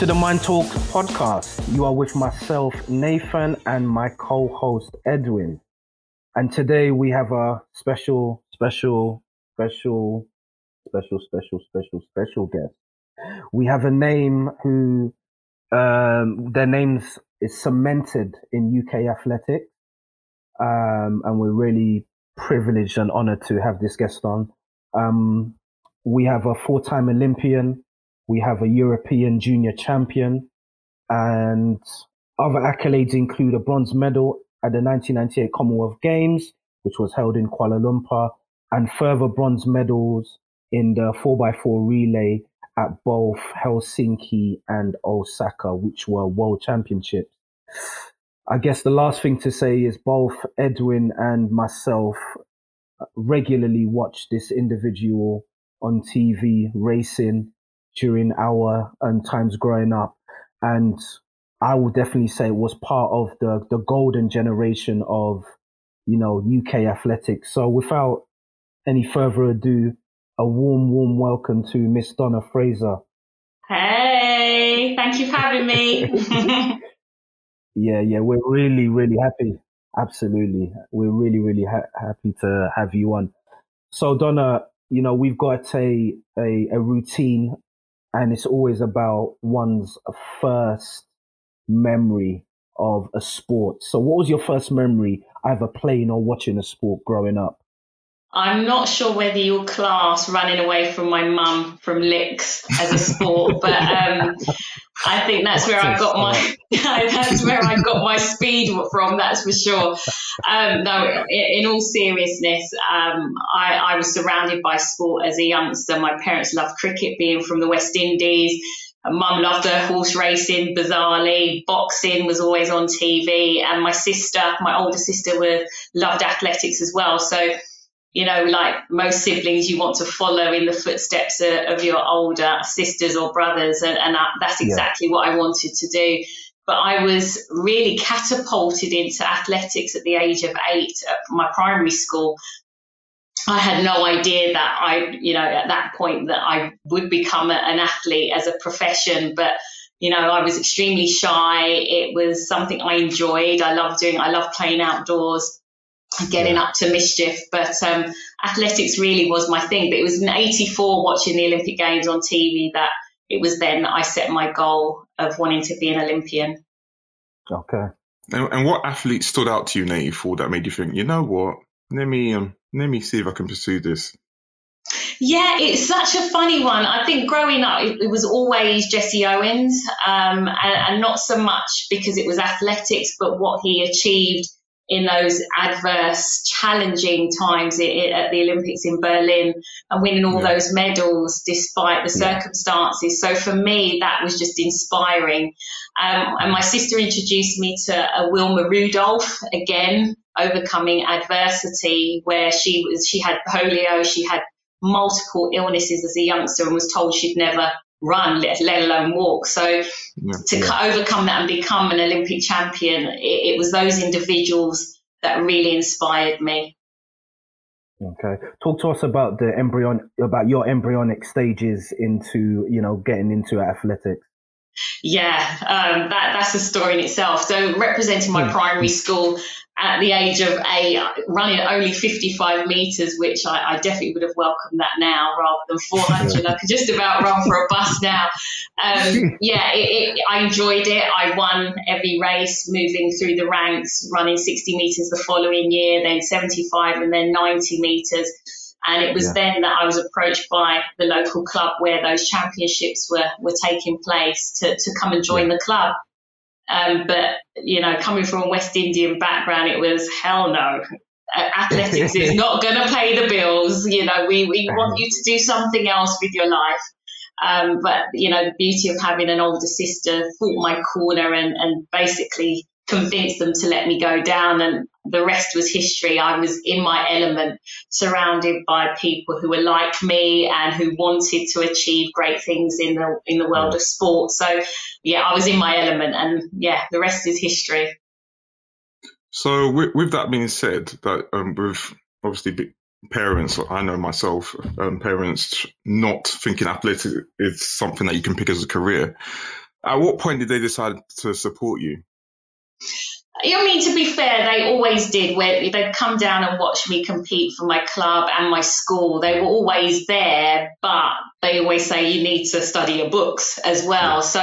To the Mind Talk podcast. You are with myself, Nathan, and my co host, Edwin. And today we have a special, special, special, special, special, special, special guest. We have a name who, um, their names is cemented in UK athletics. Um, and we're really privileged and honored to have this guest on. Um, we have a four time Olympian. We have a European junior champion and other accolades include a bronze medal at the 1998 Commonwealth Games, which was held in Kuala Lumpur, and further bronze medals in the 4x4 relay at both Helsinki and Osaka, which were world championships. I guess the last thing to say is both Edwin and myself regularly watch this individual on TV racing during our um, times growing up. And I would definitely say it was part of the, the golden generation of, you know, UK athletics. So without any further ado, a warm, warm welcome to Miss Donna Fraser. Hey, thank you for having me. yeah, yeah, we're really, really happy. Absolutely. We're really, really ha- happy to have you on. So Donna, you know, we've got a, a, a routine and it's always about one's first memory of a sport. So, what was your first memory either playing or watching a sport growing up? I'm not sure whether your class running away from my mum from licks as a sport, but um, I think that's where I got my that's where I got my speed from. That's for sure. Um, no, in, in, all seriousness, um, I, I was surrounded by sport as a youngster. My parents loved cricket, being from the West Indies. Mum loved her horse racing, bizarrely. Boxing was always on TV, and my sister, my older sister, were loved athletics as well. So you know, like most siblings, you want to follow in the footsteps of, of your older sisters or brothers. And, and that's exactly yeah. what I wanted to do. But I was really catapulted into athletics at the age of eight at my primary school. I had no idea that I, you know, at that point that I would become a, an athlete as a profession. But, you know, I was extremely shy. It was something I enjoyed. I loved doing, I loved playing outdoors getting yeah. up to mischief. But um, athletics really was my thing. But it was in '84 watching the Olympic Games on TV that it was then that I set my goal of wanting to be an Olympian. Okay. And, and what athlete stood out to you in '84 that made you think, you know what? Let me um, let me see if I can pursue this. Yeah, it's such a funny one. I think growing up, it, it was always Jesse Owens, um, and, and, not so much because it was athletics, but what he achieved in those adverse, challenging times at the Olympics in Berlin and winning all yeah. those medals despite the circumstances. So for me, that was just inspiring. Um, and my sister introduced me to a Wilma Rudolph again, overcoming adversity, where she was she had polio, she had multiple illnesses as a youngster, and was told she'd never run, let, let alone walk. So yeah, to yeah. overcome that and become an Olympic champion, it, it, was those individuals that really inspired me. Okay, talk to us about the embryon, about your embryonic stages into, you know, getting into athletics. Yeah, um, that that's a story in itself. So representing my primary school, at the age of eight, running only 55 meters, which I, I, definitely would have welcomed that now rather than 400. I could just about run for a bus now. Um, yeah, it, it, I enjoyed it. I won every race, moving through the ranks, running 60 meters the following year, then 75 and then 90 meters. And it was yeah. then that I was approached by the local club where those championships were, were taking place to, to come and join yeah. the club. Um, but, you know, coming from a West Indian background, it was hell no. Athletics is not going to pay the bills. You know, we, we want you to do something else with your life. Um, but, you know, the beauty of having an older sister fought my corner and, and basically convinced them to let me go down and the rest was history. I was in my element, surrounded by people who were like me and who wanted to achieve great things in the in the world of sport. So yeah, I was in my element and yeah, the rest is history. So with, with that being said, that um, with obviously parents, I know myself, um, parents not thinking athletics is something that you can pick as a career. At what point did they decide to support you? I mean, to be fair, they always did. Where they'd come down and watch me compete for my club and my school. They were always there, but they always say you need to study your books as well. So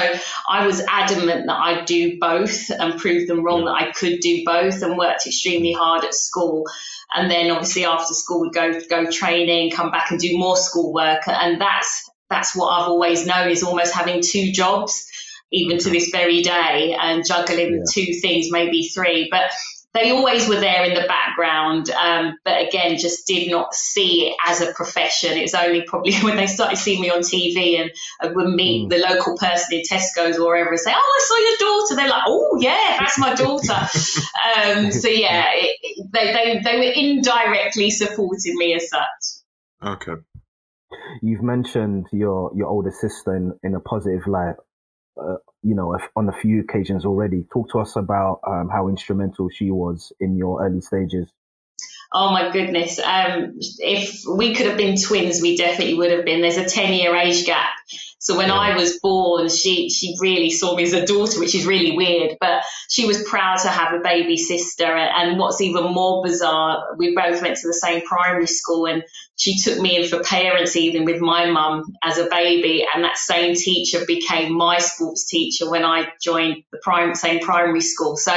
I was adamant that I'd do both and prove them wrong that I could do both, and worked extremely hard at school. And then obviously after school, we'd go go training, come back and do more school work, and that's that's what I've always known is almost having two jobs even to this very day, and juggling yeah. two things, maybe three. But they always were there in the background, um, but again, just did not see it as a profession. It's only probably when they started seeing me on TV and I would meet mm. the local person in Tesco's or wherever and say, "Oh, I saw your daughter." They're like, "Oh, yeah, that's my daughter." um, so yeah, it, they, they they were indirectly supporting me as such. Okay. You've mentioned your your older sister in, in a positive light you know, on a few occasions already. Talk to us about um, how instrumental she was in your early stages. Oh my goodness. Um, if we could have been twins, we definitely would have been. There's a 10 year age gap. So when yeah. I was born, she, she really saw me as a daughter, which is really weird, but she was proud to have a baby sister. And what's even more bizarre, we both went to the same primary school and she took me in for parents evening with my mum as a baby. And that same teacher became my sports teacher when I joined the prime, same primary school. So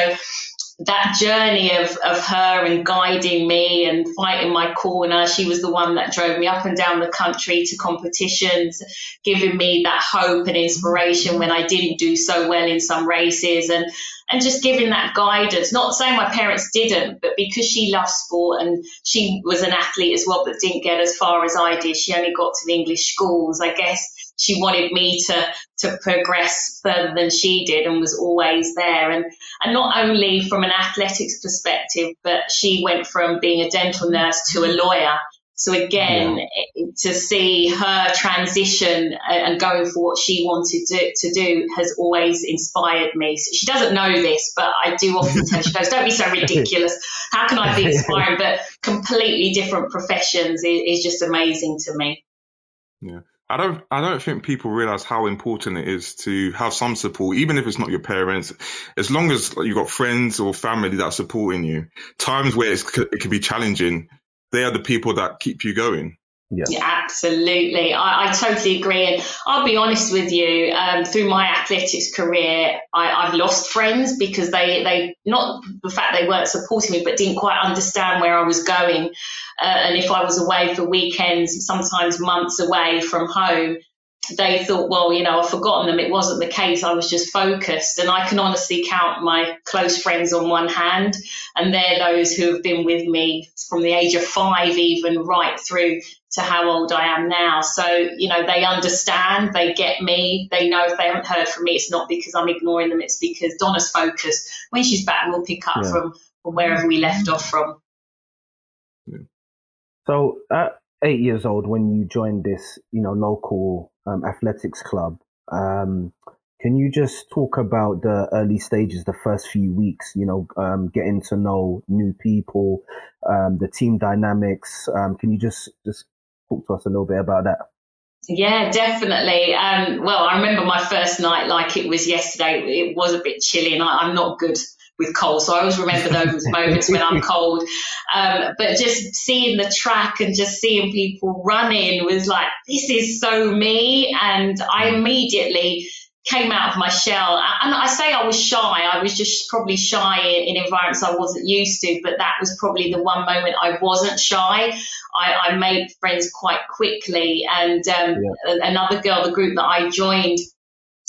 that journey of, of her and guiding me and fighting my corner. She was the one that drove me up and down the country to competitions, giving me that hope and inspiration when I didn't do so well in some races and, and just giving that guidance. Not saying my parents didn't, but because she loved sport and she was an athlete as well, but didn't get as far as I did. She only got to the English schools. I guess she wanted me to to progress further than she did and was always there. And and not only from an athletics perspective but she went from being a dental nurse to a lawyer. So again yeah. to see her transition and going for what she wanted to, to do has always inspired me. So she doesn't know this but I do often tell she goes don't be so ridiculous. How can I be inspired but completely different professions is, is just amazing to me. Yeah I don't I don't think people realize how important it is to have some support, even if it's not your parents. As long as you've got friends or family that are supporting you, times where it can be challenging, they are the people that keep you going. Yeah. yeah, absolutely. I, I, totally agree. And I'll be honest with you, um, through my athletics career, I, have lost friends because they, they, not the fact they weren't supporting me, but didn't quite understand where I was going. Uh, and if I was away for weekends, sometimes months away from home, they thought, well, you know, I've forgotten them. It wasn't the case. I was just focused. And I can honestly count my close friends on one hand. And they're those who have been with me from the age of five, even right through to how old I am now. So, you know, they understand, they get me, they know if they haven't heard from me, it's not because I'm ignoring them, it's because Donna's focused. When she's back, we'll pick up yeah. from, from wherever we left off from. So, at eight years old, when you joined this, you know, local um, athletics club, um, can you just talk about the early stages, the first few weeks, you know, um, getting to know new people, um, the team dynamics? Um, can you just, just talk to us a little bit about that? Yeah, definitely. Um, well, I remember my first night like it was yesterday. It was a bit chilly, and I, am not good with cold, so I always remember those moments when I'm cold. Um, but just seeing the track and just seeing people running was like, this is so me, and I immediately came out of my shell. And I say I was shy. I was just probably shy in environments I wasn't used to, but that was probably the one moment I wasn't shy. I, I made friends quite quickly. And um, yeah. another girl, the group that I joined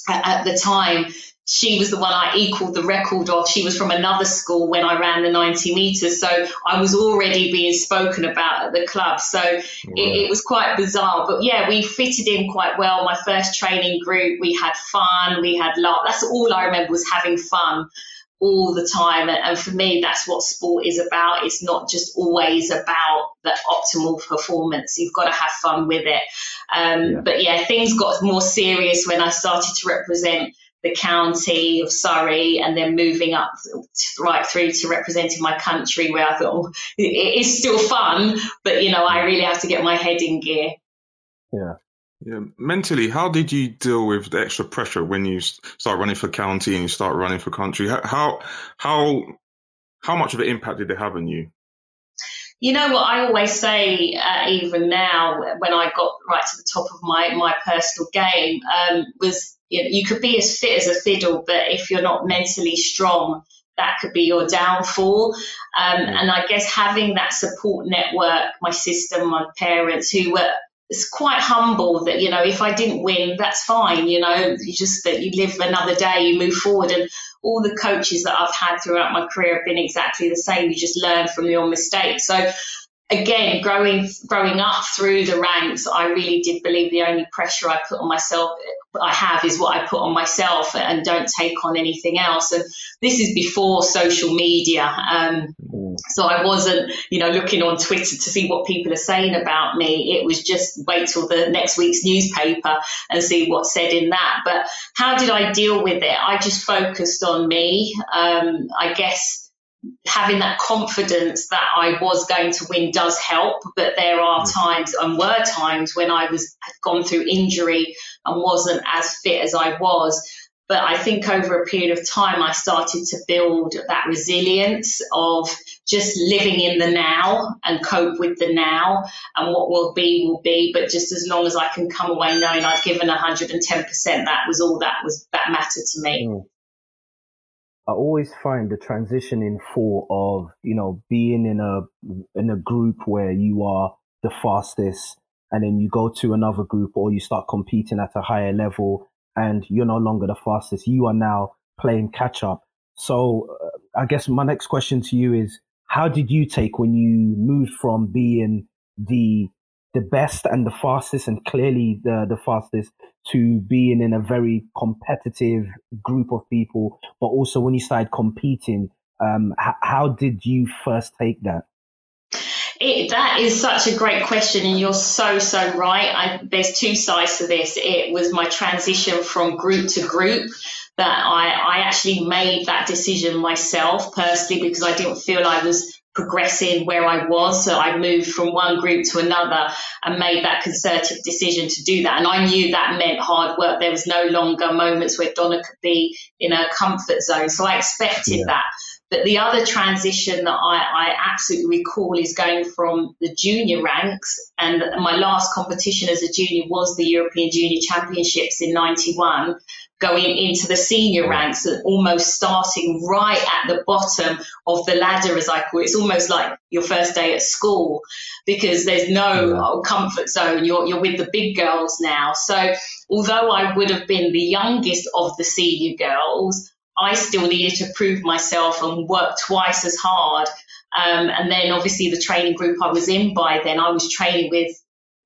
at, at the time, she was the one I equaled the record of. She was from another school when I ran the 90 meters. So I was already being spoken about at the club. So it, it, was quite bizarre. But yeah, we fitted in quite well. My first training group, we had fun, we had love. That's all I remember was having fun all the time. And for me, that's what sport is about. It's not just always about the optimal performance. You've got to have fun with it. Um, yeah. But yeah, things got more serious when I started to represent the county of Surrey and then moving up right through to representing my country where I thought oh, it is still fun, but you know, I really have to get my head in gear. Yeah. Yeah, mentally, how did you deal with the extra pressure when you start running for county and you start running for country? How how how much of an impact did it have on you? You know what I always say, uh, even now, when I got right to the top of my my personal game, um, was you, know, you could be as fit as a fiddle, but if you're not mentally strong, that could be your downfall. Um, and I guess having that support network, my sister, my parents, who were it's quite humble that you know if I didn't win, that's fine. You know, you just that you live another day, you move forward, and all the coaches that I've had throughout my career have been exactly the same. You just learn from your mistakes. So again, growing growing up through the ranks, I really did believe the only pressure I put on myself I have is what I put on myself and don't take on anything else. And this is before social media. Um, mm. so I wasn't, you know, looking on Twitter to see what people are saying about me. It was just wait till the next week's newspaper and see what's said in that. But how did I deal with it? I just focused on me. Um, I guess having that confidence that I was going to win does help, but there are mm. times and were times when I was had gone through injury and wasn't as fit as I was. But I think over a period of time, I started to build that resilience of just living in the now and cope with the now and what will be will be. But just as long as I can come away knowing I've given 110%, that was all that was that mattered to me. Mm. I always find the transition in four of, you know, being in a, in a group where you are the fastest and then you go to another group or you start competing at a higher level and you're no longer the fastest. You are now playing catch up. So uh, I guess my next question to you is, how did you take when you moved from being the the best and the fastest and clearly the, the fastest to being in a very competitive group of people, but also when you started competing, um, h- how did you first take that? It, that is such a great question, and you're so so right. I, there's two sides to this. It was my transition from group to group that I, I actually made that decision myself personally because I didn't feel I was progressing where I was. So I moved from one group to another and made that concerted decision to do that. And I knew that meant hard work. There was no longer moments where Donna could be in a comfort zone. So I expected yeah. that. But the other transition that I, I absolutely recall is going from the junior ranks. And my last competition as a junior was the European Junior Championships in 91 going into the senior ranks and almost starting right at the bottom of the ladder, as I call it. It's almost like your first day at school because there's no yeah. comfort zone. You're, you're with the big girls now. So although I would have been the youngest of the senior girls, I still needed to prove myself and work twice as hard. Um, and then obviously the training group I was in by then, I was training with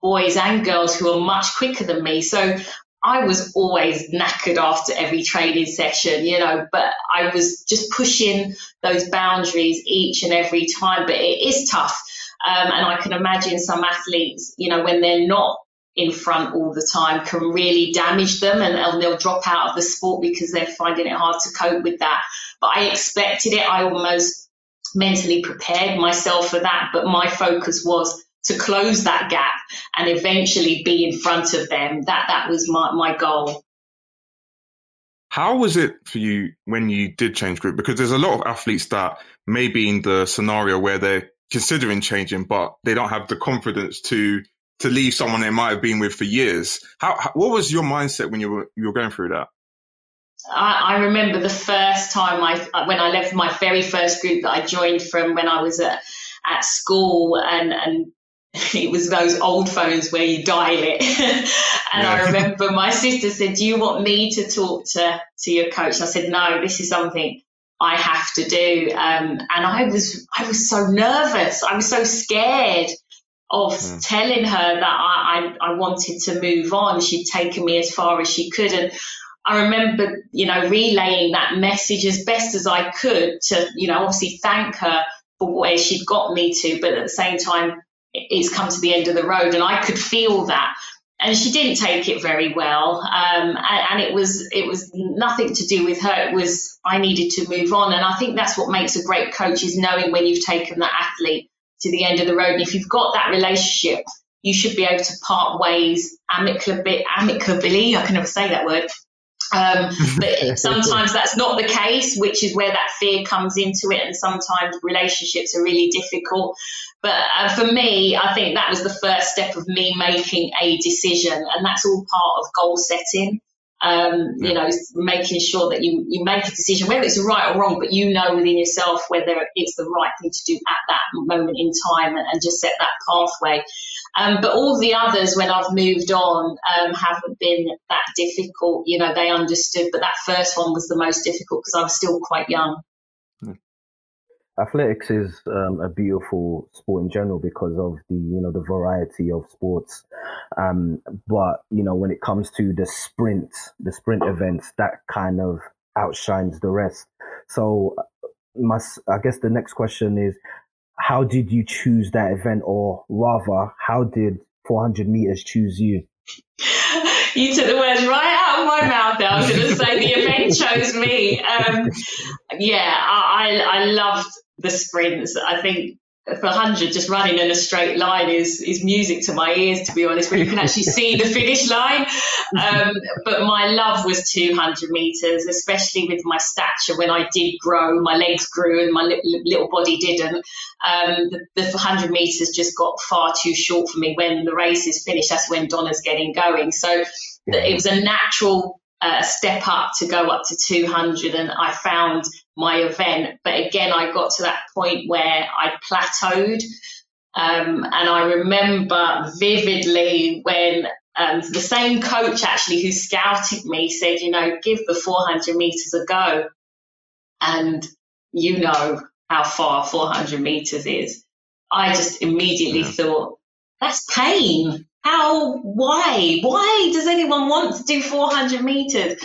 boys and girls who are much quicker than me. So I was always knackered after every training session, you know, but I was just pushing those boundaries each and every time. But it is tough. Um, and I can imagine some athletes, you know, when they're not in front all the time can really damage them and, and they'll drop out of the sport because they're finding it hard to cope with that. But I expected it. I almost mentally prepared myself for that. But my focus was to close that gap and eventually be in front of them. That that was my, my goal. How was it for you when you did change group? Because there's a lot of athletes that may be in the scenario where they're considering changing, but they don't have the confidence to to leave someone they might have been with for years. How, how what was your mindset when you were you were going through that? I, I, remember the first time I when I left my very first group that I joined from when I was at at school and and it was those old phones where you dial it. and yeah. I remember my sister said, Do you want me to talk to, to your coach? And I said, No, this is something I have to do. Um, and I was I was so nervous. I was so scared of mm. telling her that I, I, I wanted to move on. She'd taken me as far as she could. And I remember, you know, relaying that message as best as I could to, you know, obviously thank her for where she'd got me to, but at the same time, it's come to the end of the road and I could feel that. and she didn't take it very well. Um, and, and, it was it was nothing to do with her. It was I needed to move on, and I think that's what makes a great coach is knowing when you've taken that athlete to the end of the road. And if you've got that relationship, you should be able to part ways amicably. amicably I can never say that word. Um, but sometimes that's not the case, which is where that fear comes into it. And sometimes relationships are really difficult. But uh, for me, I think that was the first step of me making a decision. And that's all part of goal setting. Um, you know, making sure that you, you make a decision, whether it's right or wrong, but you know within yourself whether it's the right thing to do at that moment in time and, and just set that pathway. Um, but all the others, when I've moved on, um, haven't been that difficult. You know, they understood, but that first one was the most difficult because I was still quite young. Athletics is um, a beautiful sport in general because of the you know the variety of sports, um, but you know when it comes to the sprint, the sprint events, that kind of outshines the rest. So, my I guess the next question is, how did you choose that event, or rather, how did 400 meters choose you? You took the words right out of my mouth. There, I was going to say the event chose me. Um, yeah, I, I loved the sprints. I think for 100 just running in a straight line is is music to my ears to be honest when you can actually see the finish line. Um, but my love was 200 meters especially with my stature. When i did grow my legs grew and my li- little body didn't. Um, the, the 100 meters just got far too short for me. When the race is finished that's when donna's getting going. So it was a natural uh, step up to go up to 200 and I found my event. But again, I got to that point where I plateaued. Um, and I remember vividly when um, the same coach actually who scouted me said, you know, give the 400 meters a go. And you know how far 400 meters is. I just immediately yeah. thought, that's pain. How, why, why does anyone want to do 400 meters?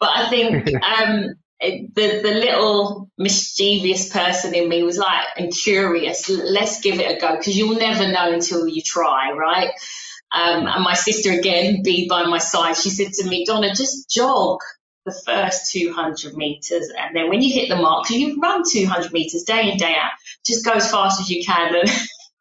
But I think, um, the, the little mischievous person in me was like, and curious, let's give it a go because you'll never know until you try, right? Um, and my sister again, be by my side, she said to me, Donna, just jog the first 200 meters. And then when you hit the mark, you run 200 meters day in, day out, just go as fast as you can. And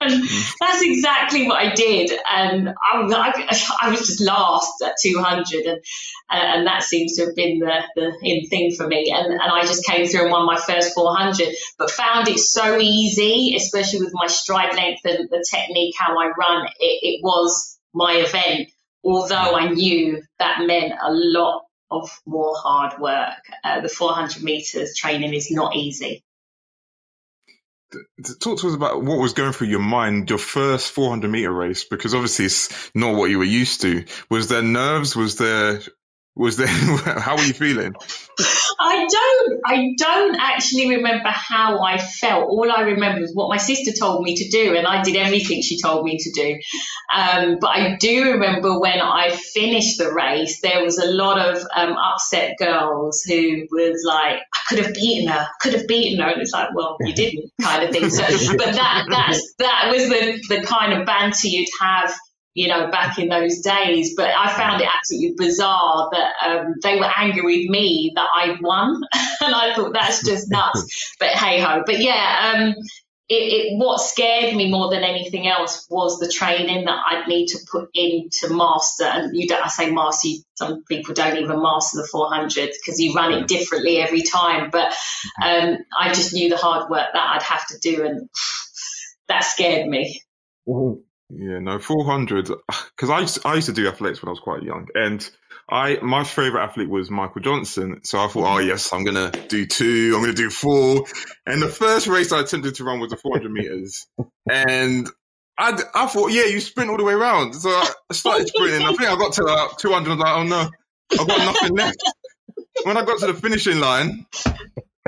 and that's exactly what I did. And I, I, I was just last at 200, and and that seems to have been the, the in thing for me. And, and I just came through and won my first 400, but found it so easy, especially with my stride length and the technique, how I run. It, it was my event, although I knew that meant a lot of more hard work. Uh, the 400 meters training is not easy talk to us about what was going through your mind your first 400 meter race because obviously it's not what you were used to. Was there nerves? Was there was there how were you feeling? I don't i don't actually remember how i felt. All i remember is what my sister told me to do and i did everything she told me to do. Um, but i do remember when i finished the race there was a lot of um, upset girls who was like i could have beaten her could have beaten her. And it's like well you didn't kind of thing. So but that that's that was the the kind of banter you'd have you know, back in those days. But I found it absolutely bizarre that um, they were angry with me that I'd won, and I thought that's just nuts. but hey ho. But yeah, um, it, it, what scared me more than anything else was the training that I'd need to put in to master. And you don't, I say master. Some people don't even master the 400 because you run it differently every time. But um, I just knew the hard work that I'd have to do, and that scared me. Mm-hmm. Yeah, no, 400. Because I, used to, I used to do athletics when I was quite young. And I my favorite athlete was Michael Johnson. So I thought, oh, yes, I'm going to do two, I'm going to do four. And the first race I attempted to run was the 400 meters. And I, I thought, yeah, you sprint all the way around. So I started sprinting. I think I got to uh, 200. I was like, oh, no, I've got nothing left. When I got to the finishing line,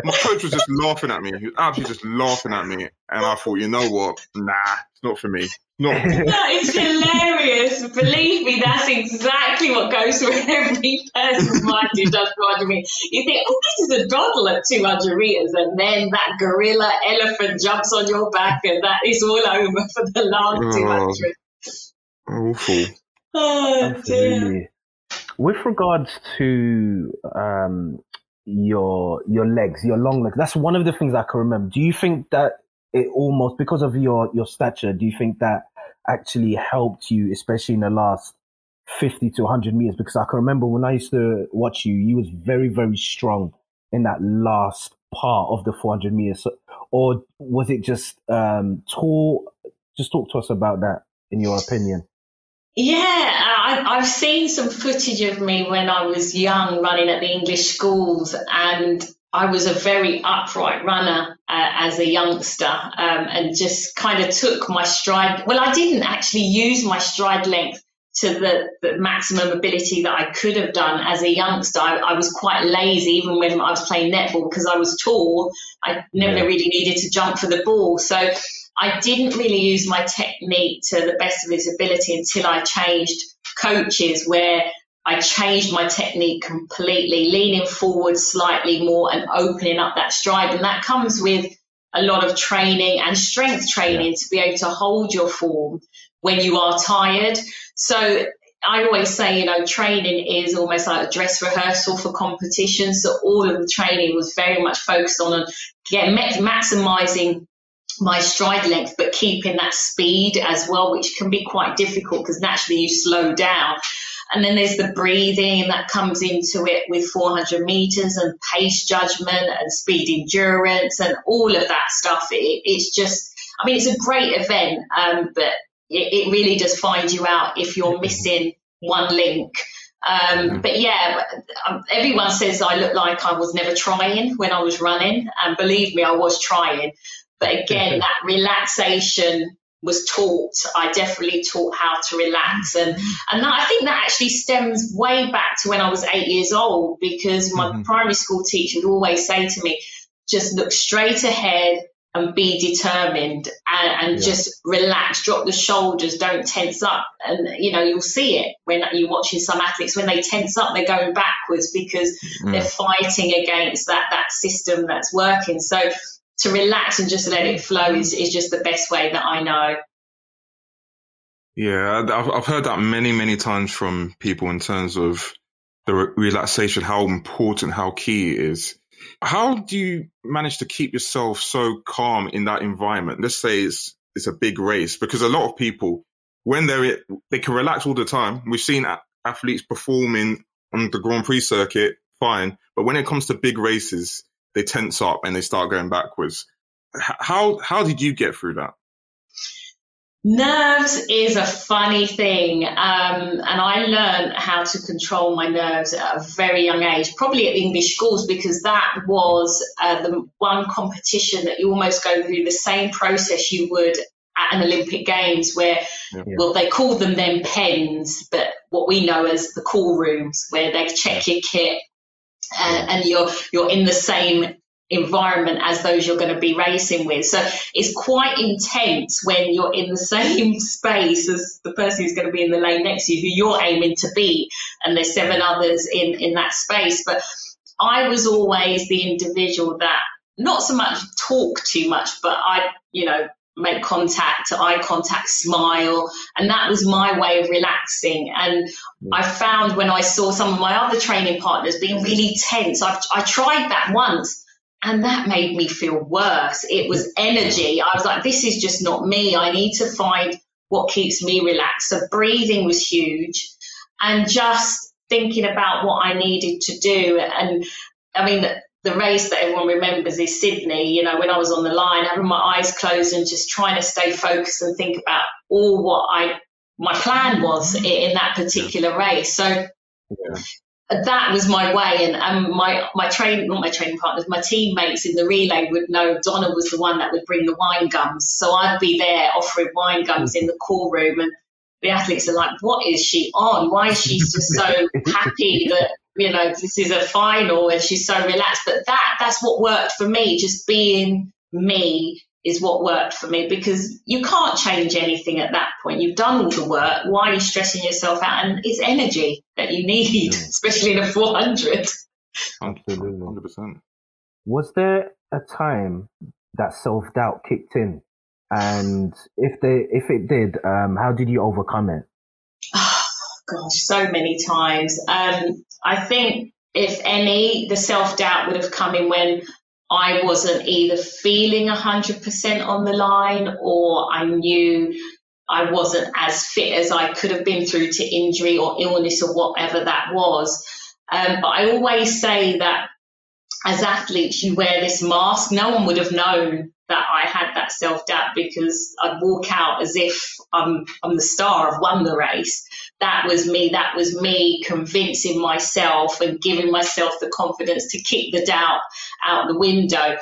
my coach was just laughing at me. He was absolutely just laughing at me. And I thought, you know what? Nah, it's not for me. No. that is hilarious. Believe me, that's exactly what goes through every person's mind who does 200 meters. You think, oh, this is a doddle at 200 meters, and then that gorilla elephant jumps on your back, and that is all over for the last oh, 200. Awful. Oh, Absolutely. Dear. With regards to um, your your legs, your long legs, that's one of the things I can remember. Do you think that it almost because of your your stature, do you think that actually helped you, especially in the last 50 to 100 meters? Because I can remember when I used to watch you, you was very, very strong in that last part of the 400 meters. Or was it just um, tall? Just talk to us about that, in your opinion. Yeah, I, have seen some footage of me when I was young running at the English schools, and I was a very upright runner uh, as a youngster um, and just kind of took my stride. Well, I didn't actually use my stride length to the, the maximum ability that I could have done as a youngster. I, I, was quite lazy even when I was playing netball because I was tall. I never yeah. really needed to jump for the ball. So I didn't really use my technique to the best of its ability until I changed coaches where I changed my technique completely, leaning forward slightly more and opening up that stride. And that comes with a lot of training and strength training yeah. to be able to hold your form when you are tired. So I always say, you know, training is almost like a dress rehearsal for competition. So all of the training was very much focused on get, maximizing my stride length, but keeping that speed as well, which can be quite difficult because naturally you slow down. And then there's the breathing that comes into it with 400 meters and pace judgment and speed endurance and all of that stuff. It, it's just, I mean, it's a great event, um, but it, it, really does find you out if you're missing one link. Um, but yeah, um, everyone says I look like I was never trying when I was running, and believe me, I was trying. But again, that relaxation was taught. I definitely taught how to relax, and and that, I think that actually stems way back to when I was eight years old because my mm-hmm. primary school teacher would always say to me, "Just look straight ahead." And be determined and, and yeah. just relax, drop the shoulders, don't tense up. And, you know, you'll see it when you're watching some athletes, when they tense up, they're going backwards because mm. they're fighting against that, that system that's working. So to relax and just let it flow is, is just the best way that I know. Yeah, I've, I've heard that many, many times from people in terms of the re- relaxation, how important, how key it is. How do you manage to keep yourself so calm in that environment? Let's say it's, it's a big race because a lot of people, when they're, they can relax all the time. We've seen athletes performing on the Grand Prix circuit, fine. But when it comes to big races, they tense up and they start going backwards. How how did you get through that? Nerves is a funny thing, um, and I learned how to control my nerves at a very young age, probably at English schools, because that was uh, the one competition that you almost go through the same process you would at an Olympic Games, where yeah. well they call them then pens, but what we know as the call rooms, where they check your kit, uh, and you're you're in the same environment as those you're going to be racing with. So it's quite intense when you're in the same space as the person who's going to be in the lane next to you, who you're aiming to beat, and there's seven others in in that space. But I was always the individual that not so much talk too much, but I, you know, make contact, eye contact, smile. And that was my way of relaxing. And I found when I saw some of my other training partners being really tense, I've, I tried that once and that made me feel worse. It was energy. I was like, this is just not me. I need to find what keeps me relaxed. So breathing was huge and just thinking about what I needed to do. And I mean, the race that everyone remembers is Sydney. You know, when I was on the line, having my eyes closed and just trying to stay focused and think about all what I my plan was in that particular race. So yeah. that was my way, and, and my my training, not my training partners, my teammates in the relay would know Donna was the one that would bring the wine gums. So I'd be there offering wine gums in the call room and. The athletes are like, what is she on? Why is she just so happy that you know, this is a final and she's so relaxed. But that that's what worked for me. Just being me is what worked for me because you can't change anything at that point. You've done all the work. Why are you stressing yourself out? And it's energy that you need, especially in a 400. Absolutely, 100%. Was there a time that self doubt kicked in? And if they, if it did, um, how did you overcome it? Gosh, so many times. Um, I think if any, the self doubt would have come in when I wasn't either feeling 100% on the line or I knew I wasn't as fit as I could have been through to injury or illness or whatever that was. Um, but I always say that as athletes, you wear this mask. No one would have known that I had that self doubt because I'd walk out as if I'm, I'm the star, I've won the race. That was me. That was me convincing myself and giving myself the confidence to kick the doubt out the window.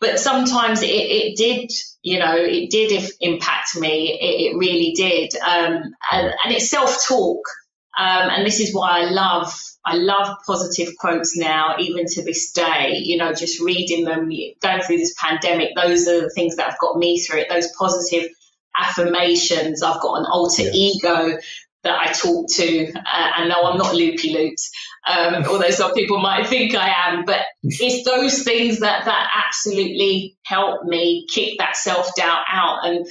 But sometimes it, it did, you know, it did impact me. It, it really did. Um, and, and it's self talk. Um, and this is why I love I love positive quotes now, even to this day. You know, just reading them, going through this pandemic, those are the things that have got me through it. Those positive affirmations. I've got an alter yeah. ego that I talk to, uh, and no, I'm not loopy loops, um, although some people might think I am. But it's those things that that absolutely help me kick that self doubt out. And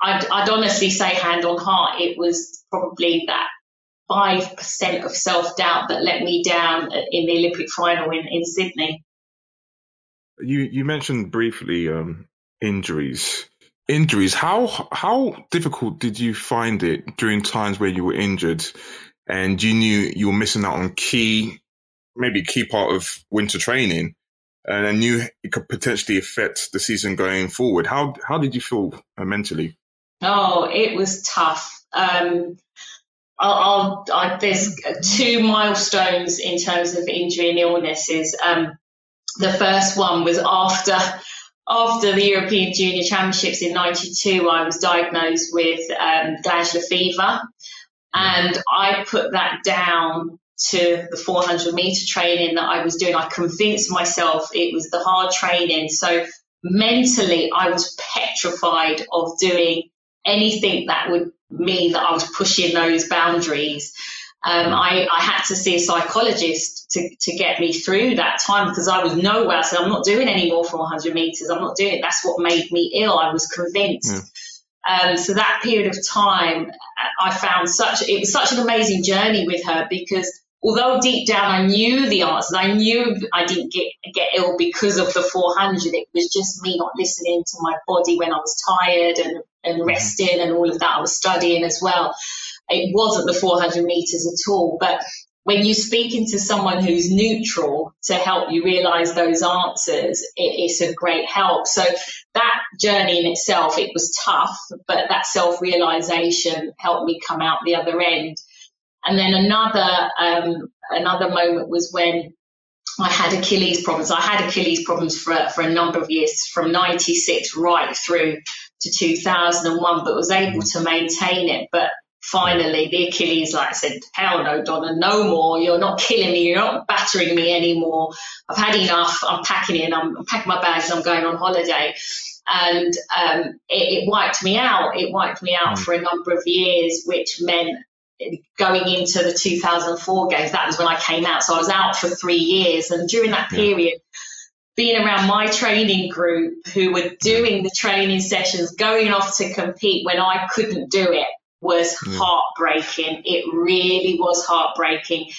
I'd, I'd honestly say, hand on heart, it was probably that 5% of self doubt that let me down in the Olympic final in, in Sydney. You, you mentioned briefly um, injuries. Injuries. How how difficult did you find it during times where you were injured, and you knew you were missing out on key, maybe key part of winter training, and I knew it could potentially affect the season going forward. How how did you feel uh, mentally? Oh, it was tough. Um, I'll, I'll, there's two milestones in terms of injury and illnesses. Um, the first one was after after the European Junior Championships in '92. I was diagnosed with um, glandular fever, and I put that down to the 400 meter training that I was doing. I convinced myself it was the hard training. So mentally, I was petrified of doing anything that would mean that I was pushing those boundaries. Um, I, I, had to see a psychologist to, to get me through that time because I was nowhere. I said, I'm not doing any more 400 meters. I'm not doing it. That's what made me ill. I was convinced. Yeah. Um, so that period of time, I found such, it was such an amazing journey with her because although deep down I knew the answers, I knew I didn't get, get ill because of the 400. It was just me not listening to my body when I was tired and, and mm-hmm. resting and all of that. I was studying as well. It wasn't the 400 meters at all. But when you're speaking to someone who's neutral to help you realize those answers, it, it's a great help. So that journey in itself, it was tough, but that self realization helped me come out the other end. And then another um, another moment was when I had Achilles problems. I had Achilles problems for for a number of years, from '96 right through to 2001, but was able to maintain it. But finally, the Achilles, like I said, hell no, Donna, no more. You're not killing me. You're not battering me anymore. I've had enough. I'm packing in. I'm, I'm packing my bags. I'm going on holiday. And um, it, it, wiped me out. It wiped me out mm. for a number of years, which meant going into the 2004 games, that was when I came out. So I was out for three years. And during that period, being around my training group who were doing the training sessions, going off to compete when I couldn't do it was yeah. heartbreaking. It really was heartbreaking.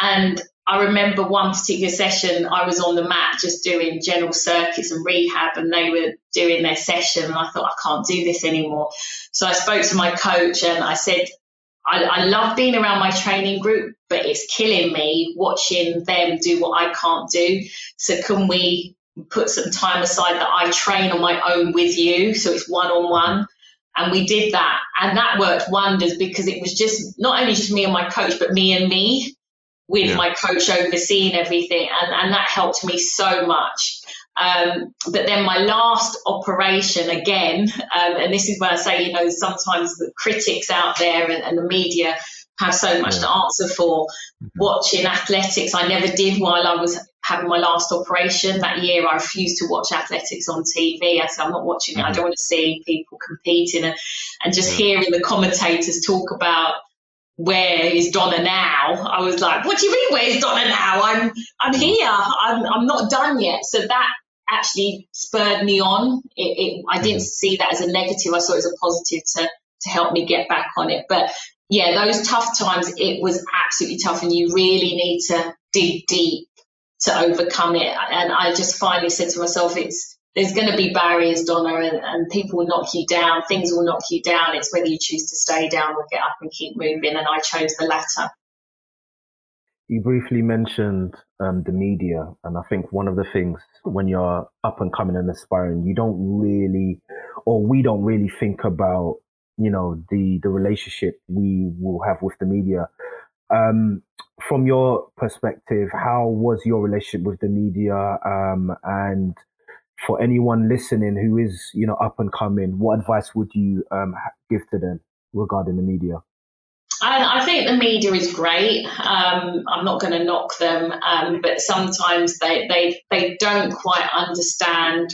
And I remember one particular session, I was on the mat just doing general circuits and rehab, and they were doing their session. And I thought, I can't do this anymore. So I spoke to my coach and I said, I, I love being around my training group, but it's killing me watching them do what I can't do. So can we put some time aside that I train on my own with you? So it's one on one. And we did that. And that worked wonders because it was just not only just me and my coach, but me and me with yeah. my coach overseeing everything. And, and that helped me so much. Um, but then my last operation again, um, and this is where I say, you know, sometimes the critics out there and, and the media have so much yeah. to answer for. Mm-hmm. Watching athletics, I never did while I was having my last operation. That year, I refused to watch athletics on TV. I said, I'm not watching mm-hmm. it. I mm-hmm. don't want to see people competing. And, and just yeah. hearing the commentators talk about where is Donna now? I was like, what do you mean, where's Donna now? I'm, I'm here. I'm, I'm not done yet. So that actually spurred me on. It, it, I didn't mm-hmm. see that as a negative. I saw it as a positive to to help me get back on it. But yeah, those tough times, it was absolutely tough, and you really need to dig deep to overcome it. And I just finally said to myself, it's there's going to be barriers, Donna, and, and, people will knock you down. Things will knock you down. It's whether you choose to stay down or get up and keep moving. And I chose the latter. You briefly mentioned um, the media, and I think one of the things when you're up and coming and aspiring, you don't really, or we don't really think about, you know, the the relationship we will have with the media. Um, from your perspective, how was your relationship with the media? Um, and for anyone listening who is, you know, up and coming, what advice would you um, give to them regarding the media? I, I think the media is great. Um, I'm not going to knock them, um, but sometimes they, they they don't quite understand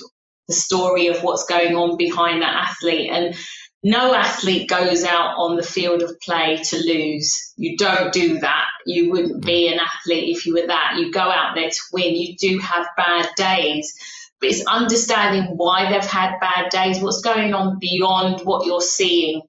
the story of what's going on behind that athlete. And no athlete goes out on the field of play to lose. You don't do that. You wouldn't be an athlete if you were that. You go out there to win. You do have bad days, but it's understanding why they've had bad days, what's going on beyond what you're seeing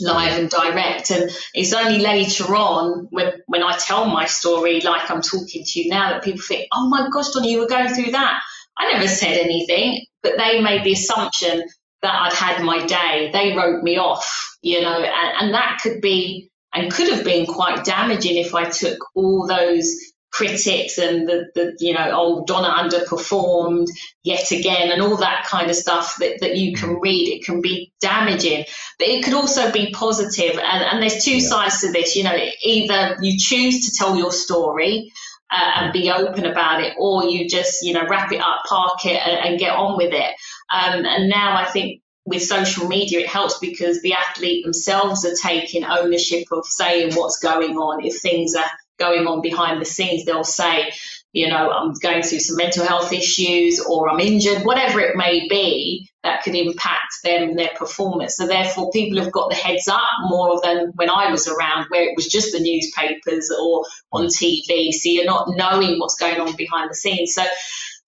live and direct. And it's only later on when, when I tell my story, like I'm talking to you now, that people think, oh my gosh, Donna, you were going through that. I never said anything, but they made the assumption that I'd had my day. They wrote me off, you know, and, and that could be and could have been quite damaging if I took all those critics and the, the you know oh Donna underperformed yet again and all that kind of stuff that, that you can read it can be damaging but it could also be positive and, and there's two yeah. sides to this you know either you choose to tell your story uh, and be open about it or you just you know wrap it up park it and, and get on with it um, and now I think with social media, it helps because the athlete themselves are taking ownership of saying what's going on. If things are going on behind the scenes, they'll say, you know, I'm going through some mental health issues or I'm injured, whatever it may be that could impact them, their performance. So therefore people have got the heads up more than when I was around where it was just the newspapers or on TV. So you're not knowing what's going on behind the scenes. So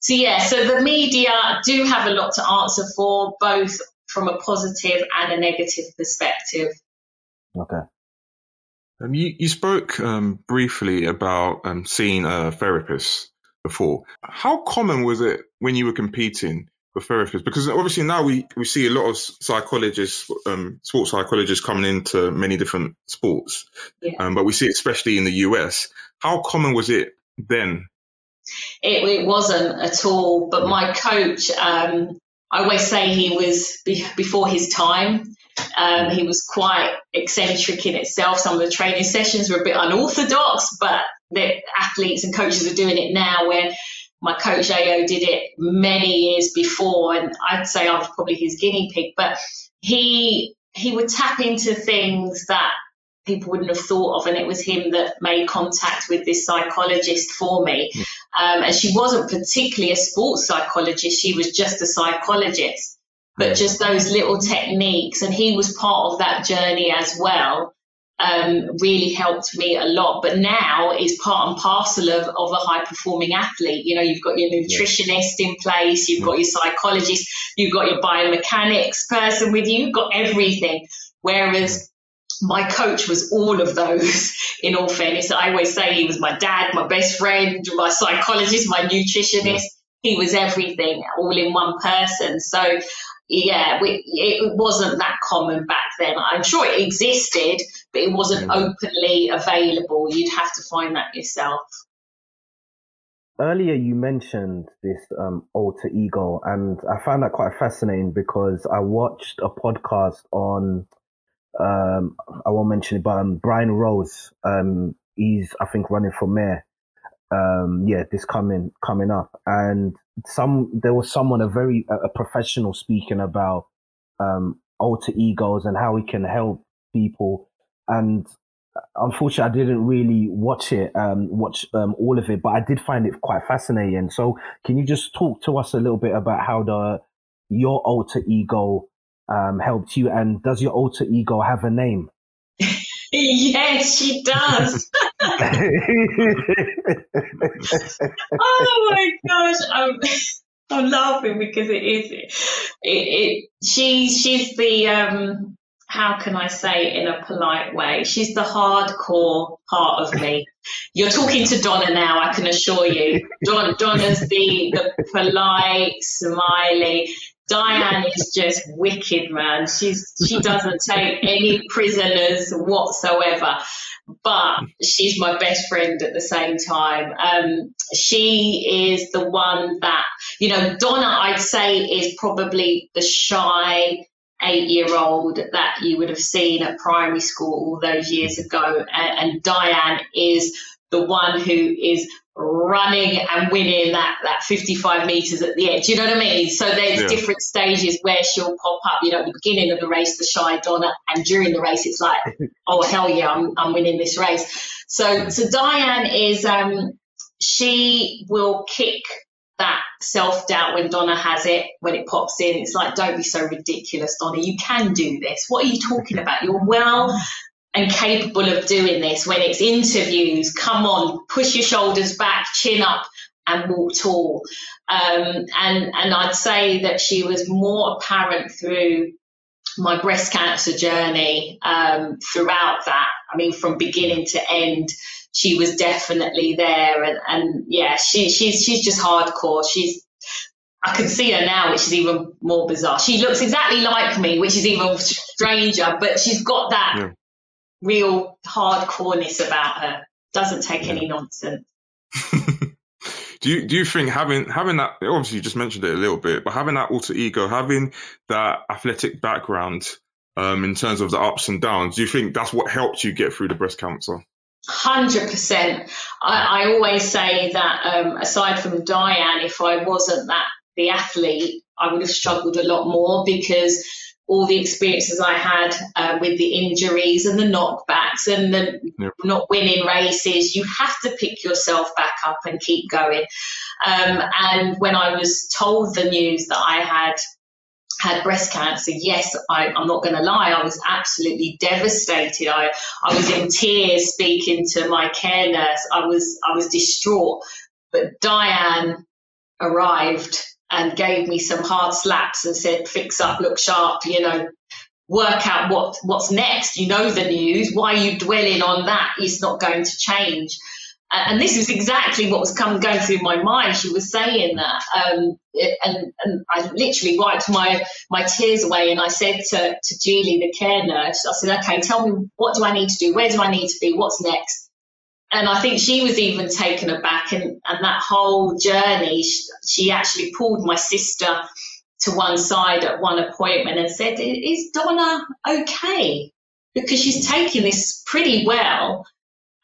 so yeah, so the media do have a lot to answer for, both from a positive and a negative perspective. Okay. Um, you, you spoke um, briefly about um, seeing a therapist before. How common was it when you were competing for therapists? Because obviously now we, we see a lot of psychologists, um, sports psychologists coming into many different sports, yeah. Um, but we see it especially in the US. How common was it then it, it wasn't at all. But my coach, um, I always say he was be- before his time. Um, he was quite eccentric in itself. Some of the training sessions were a bit unorthodox, but the athletes and coaches are doing it now where my coach Ayo did it many years before, and I'd say I was probably his guinea pig. But he he would tap into things that people wouldn't have thought of. And it was him that made contact with this psychologist for me. Um, and she wasn't particularly a sports psychologist, she was just a psychologist. But just those little techniques, and he was part of that journey as well. Um, really helped me a lot. But now is part and parcel of, of a high performing athlete. You know, you've got your nutritionist in place, you've got your psychologist, you've got your biomechanics person with you, you've got everything. Whereas my coach was all of those in all fairness. I always say he was my dad, my best friend, my psychologist, my nutritionist. He was everything all in one person. So yeah, we, it wasn't that common back then. I'm sure it existed, but it wasn't openly available. You'd have to find that yourself. Earlier, you mentioned this um, alter ego, and I found that quite fascinating because I watched a podcast on um, I won't mention it, but um, Brian Rose, um, he's I think running for mayor. Um, yeah, this coming coming up, and some there was someone a very a, professional speaking about um, alter egos and how we can help people. And unfortunately, I didn't really watch it, um, watch um, all of it, but I did find it quite fascinating. So, can you just talk to us a little bit about how the your alter ego um, helped you? And does your alter ego have a name? yes, she does. oh my gosh, I'm I'm laughing because it is it, it she she's the um how can I say it in a polite way? She's the hardcore part of me. You're talking to Donna now, I can assure you. Don, Donna's the, the polite, smiley. Diane is just wicked, man. She's she doesn't take any prisoners whatsoever, but she's my best friend at the same time. Um, she is the one that you know. Donna, I'd say, is probably the shy eight year old that you would have seen at primary school all those years ago. And, and Diane is the one who is running and winning that, that 55 meters at the end. Do you know what I mean? So there's yeah. different stages where she'll pop up, you know, at the beginning of the race, the shy Donna, and during the race, it's like, oh, hell yeah, I'm, I'm winning this race. So, so Diane is, um, she will kick that self doubt when Donna has it, when it pops in. It's like, don't be so ridiculous, Donna. You can do this. What are you talking about? You're well and capable of doing this. When it's interviews, come on, push your shoulders back, chin up, and walk tall. Um, and and I'd say that she was more apparent through my breast cancer journey um, throughout that. I mean, from beginning to end she was definitely there. And, and yeah, she, she's, she's just hardcore. She's, I can see her now, which is even more bizarre. She looks exactly like me, which is even stranger, but she's got that yeah. Real hardcoreness about her. Doesn't take yeah. any nonsense. do you do you think having having that obviously you just mentioned it a little bit, but having that alter ego, having that athletic background um, in terms of the ups and downs, do you think that's what helped you get through the breast cancer? Hundred percent. I, always say that um, aside from Diane, if I wasn't that the athlete, I would have struggled a lot more because all the experiences I had uh, with the injuries and the knockbacks and the yep. not winning races, you have to pick yourself back up and keep going. Um, and when I was told the news that I had had breast cancer, yes, I, am not going to lie, I was absolutely devastated. I, I was in tears speaking to my care nurse. I was, I was distraught. But Diane arrived and gave me some hard slaps and said, fix up, look sharp, you know, work out what, what's next. You know the news. Why are you dwelling on that? It's not going to change and this is exactly what was coming going through my mind. She was saying that, um, and, and I literally wiped my my tears away, and I said to to Julie, the care nurse, I said, "Okay, tell me what do I need to do? Where do I need to be? What's next?" And I think she was even taken aback, and and that whole journey, she, she actually pulled my sister to one side at one appointment and said, "Is Donna okay?" Because she's taking this pretty well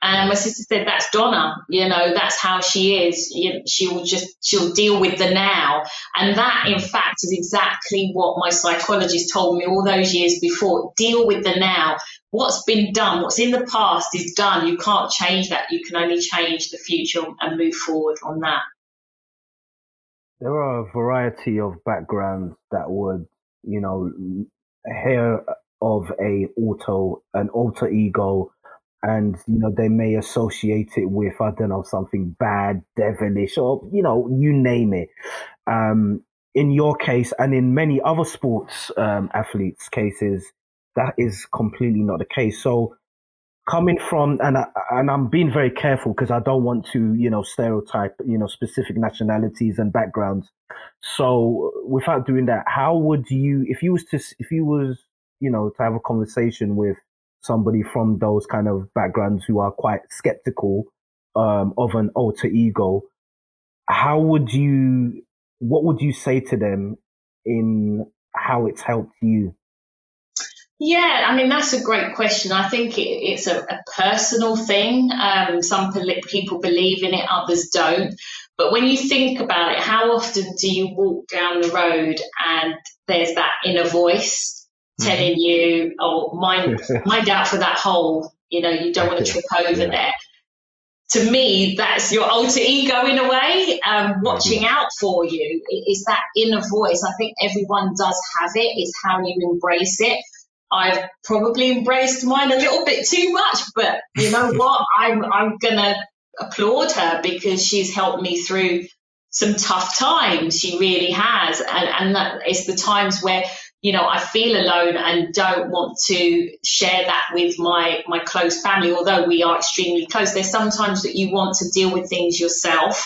and my sister said, that's Donna, you know, that's how she is. she will just, she'll deal with the now. And that, in fact, is exactly what my psychologist told me all those years before. Deal with the now. What's been done, what's in the past is done. You can't change that. You can only change the future and move forward on that. There are a variety of backgrounds that would, you know, hear of a auto, an alter ego and you know they may associate it with I don't know something bad, devilish, or you know you name it. Um, in your case, and in many other sports um, athletes' cases, that is completely not the case. So, coming from and I, and I'm being very careful because I don't want to you know stereotype you know specific nationalities and backgrounds. So, without doing that, how would you if you was to if you was you know to have a conversation with somebody from those kind of backgrounds who are quite skeptical um, of an alter ego, how would you, what would you say to them in how it's helped you? Yeah, I mean, that's a great question. I think it, it's a, a, personal thing. Um, some people believe in it, others don't. But when you think about it, how often do you walk down the road and there's that inner voice telling mm-hmm. you, oh, mind, mind out for that hole. You know, you don't want to trip over yeah. there. To me, that's your alter ego in a way, um, watching mm-hmm. out for you. Is that inner voice? I think everyone does have it. It's how you embrace it. I've probably embraced mine a little bit too much, but you know what? I'm I'm gonna applaud her because she's helped me through some tough times. She really has, and and that it's the times where you know, I feel alone and don't want to share that with my my close family, although we are extremely close. There's sometimes that you want to deal with things yourself.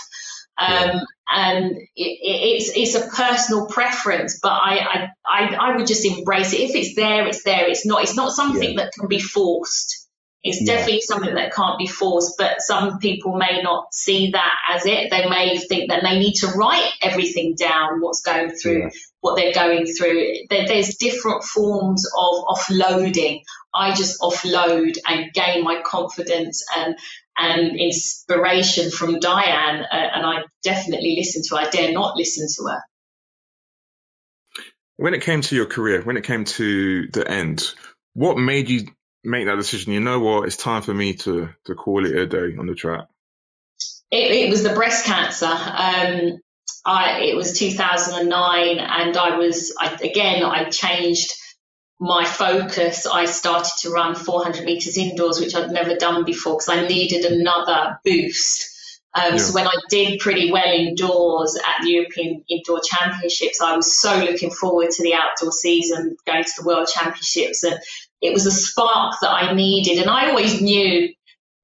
Um, and it, it's it's a personal preference, but I, I, I I would just embrace it. If it's there, it's there. It's not it's not something yeah. that can be forced. It's yeah. definitely something that can't be forced, but some people may not see that as it. They may think that they need to write everything down, what's going through, yeah. what they're going through. there's different forms of offloading. I just offload and gain my confidence and and inspiration from Diane, uh, and I definitely listen to her. I dare not listen to her. When it came to your career, when it came to the end, what made you make that decision. You know what? It's time for me to to call it a day on the track. It, it was the breast cancer. Um, I it was 2009, and I was I, again I changed my focus. I started to run 400 meters indoors, which I'd never done before because I needed another boost. Um, yeah. So when I did pretty well indoors at the European Indoor Championships, I was so looking forward to the outdoor season, going to the World Championships, and it was a spark that I needed. And I always knew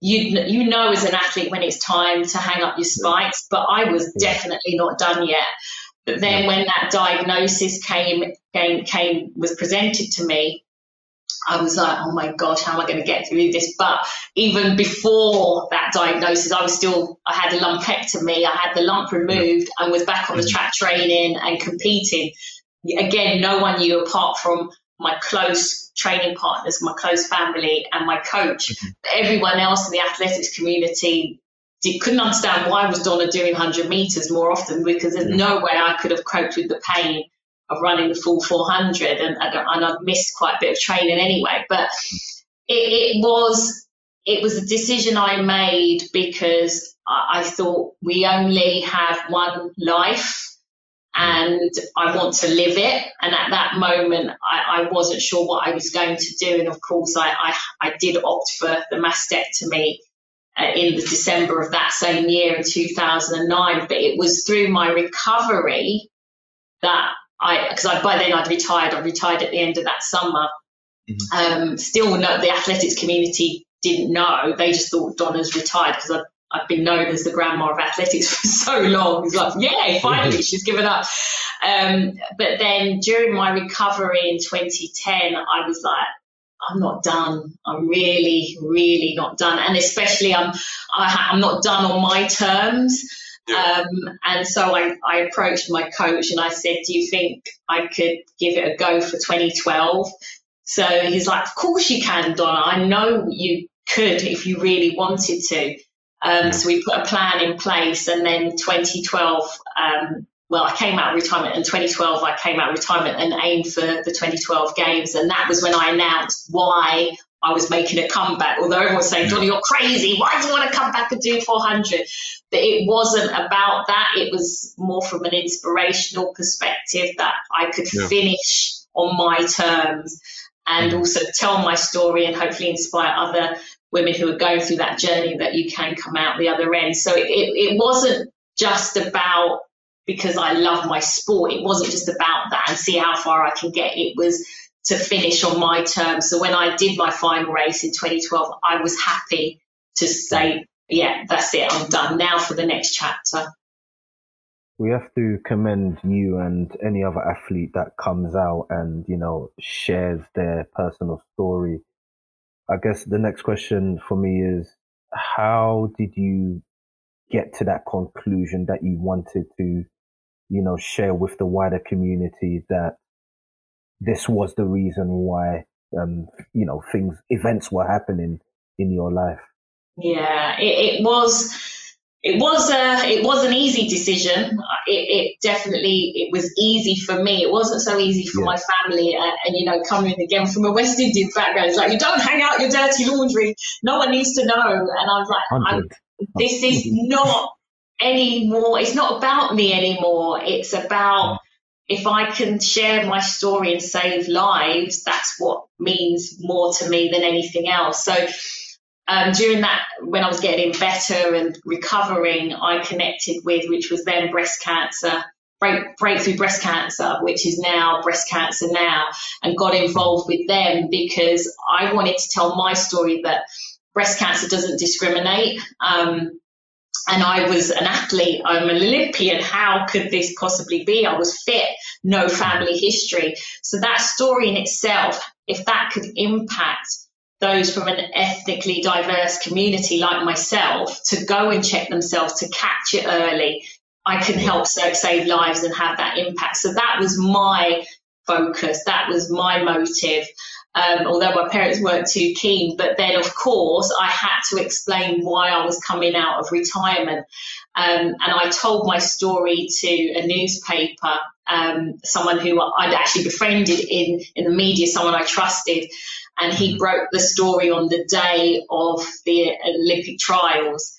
you you know as an athlete when it's time to hang up your spikes, but I was definitely not done yet. But then when that diagnosis came came came was presented to me, I was like, oh my gosh, how am I going to get through this? But even before that diagnosis, I was still, I had a lumpectomy, I had the lump removed and was back on the track training and competing. Again, no one knew apart from my close training partners, my close family, and my coach. Mm-hmm. Everyone else in the athletics community did, couldn't understand why was Donna doing 100 meters more often because there's mm-hmm. no way I could have coped with the pain of running the full 400, and, and I'd missed quite a bit of training anyway. But it, it was it was a decision I made because I, I thought we only have one life and I want to live it. And at that moment, I, I, wasn't sure what I was going to do. And of course, I, I, I did opt for the mastectomy uh, in the December of that same year in 2009. But it was through my recovery that I, because I, by then I'd retired, I retired at the end of that summer. Mm-hmm. Um, still, no, the athletics community didn't know. They just thought Donna's retired because I'd I've been known as the grandma of athletics for so long. It's like, yeah, finally she's given up. Um, but then during my recovery in 2010, I was like, I'm not done. I'm really, really not done. And especially I'm, I, am not done on my terms. Yeah. Um, and so I, I approached my coach and I said, do you think I could give it a go for 2012? So he's like, of course you can, Donna. I know you could if you really wanted to. Um, so we put a plan in place, and then 2012. Um, well, I came out of retirement in 2012. I came out of retirement and aimed for the 2012 games, and that was when I announced why I was making a comeback. Although everyone was saying, "Johnny, you're crazy. Why do you want to come back and do 400?" But it wasn't about that. It was more from an inspirational perspective that I could yeah. finish on my terms and also tell my story and hopefully inspire other women who are going through that journey that you can come out the other end. So it, it, wasn't just about because I love my sport. It wasn't just about that and see how far I can get. It was to finish on my terms. So when I did my final race in 2012, I was happy to say, yeah, that's it. I'm done now for the next chapter. We have to commend you and any other athlete that comes out and, you know, shares their personal story I guess the next question for me is how did you get to that conclusion that you wanted to, you know, share with the wider community that this was the reason why, um, you know, things, events were happening in your life? Yeah, it, it was it was a it was an easy decision. It, it, definitely it was easy for me. It wasn't so easy for yeah. my family. Uh, and you know, coming again from a West Indian background, it's like you don't hang out your dirty laundry. No one needs to know. And I was like, this is not anymore. It's not about me anymore. It's about if I can share my story and save lives. That's what means more to me than anything else. So um, during that, when I was getting better and recovering, I connected with, which was then breast cancer break, breakthrough breast cancer, which is now breast cancer now, and got involved with them because I wanted to tell my story that breast cancer doesn't discriminate. Um, and I was an athlete, I'm an Olympian. How could this possibly be? I was fit, no family history. So that story in itself, if that could impact those from an ethnically diverse community like myself to go and check themselves, to catch it early, I can help save lives and have that impact. So that was my focus. That was my motive. Um, although my parents weren't too keen. But then, of course, I had to explain why I was coming out of retirement. Um, and I told my story to a newspaper, um, someone who I'd actually befriended in, in the media, someone I trusted. And he broke the story on the day of the Olympic trials.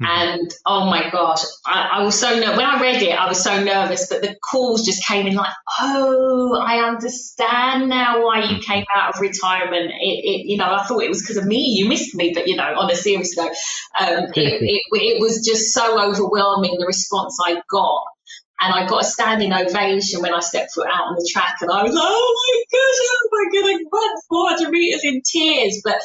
Hmm. And oh my gosh, I, I was so nervous. When I read it, I was so nervous, but the calls just came in like, oh, I understand now why you came out of retirement. It, it you know, I thought it was because of me. You missed me, but you know, on a serious note, um, it, it, it was just so overwhelming the response I got. And I got a standing ovation when I stepped foot out on the track, and I was like, "Oh my gosh, oh my god, I run 400 meters in tears!" But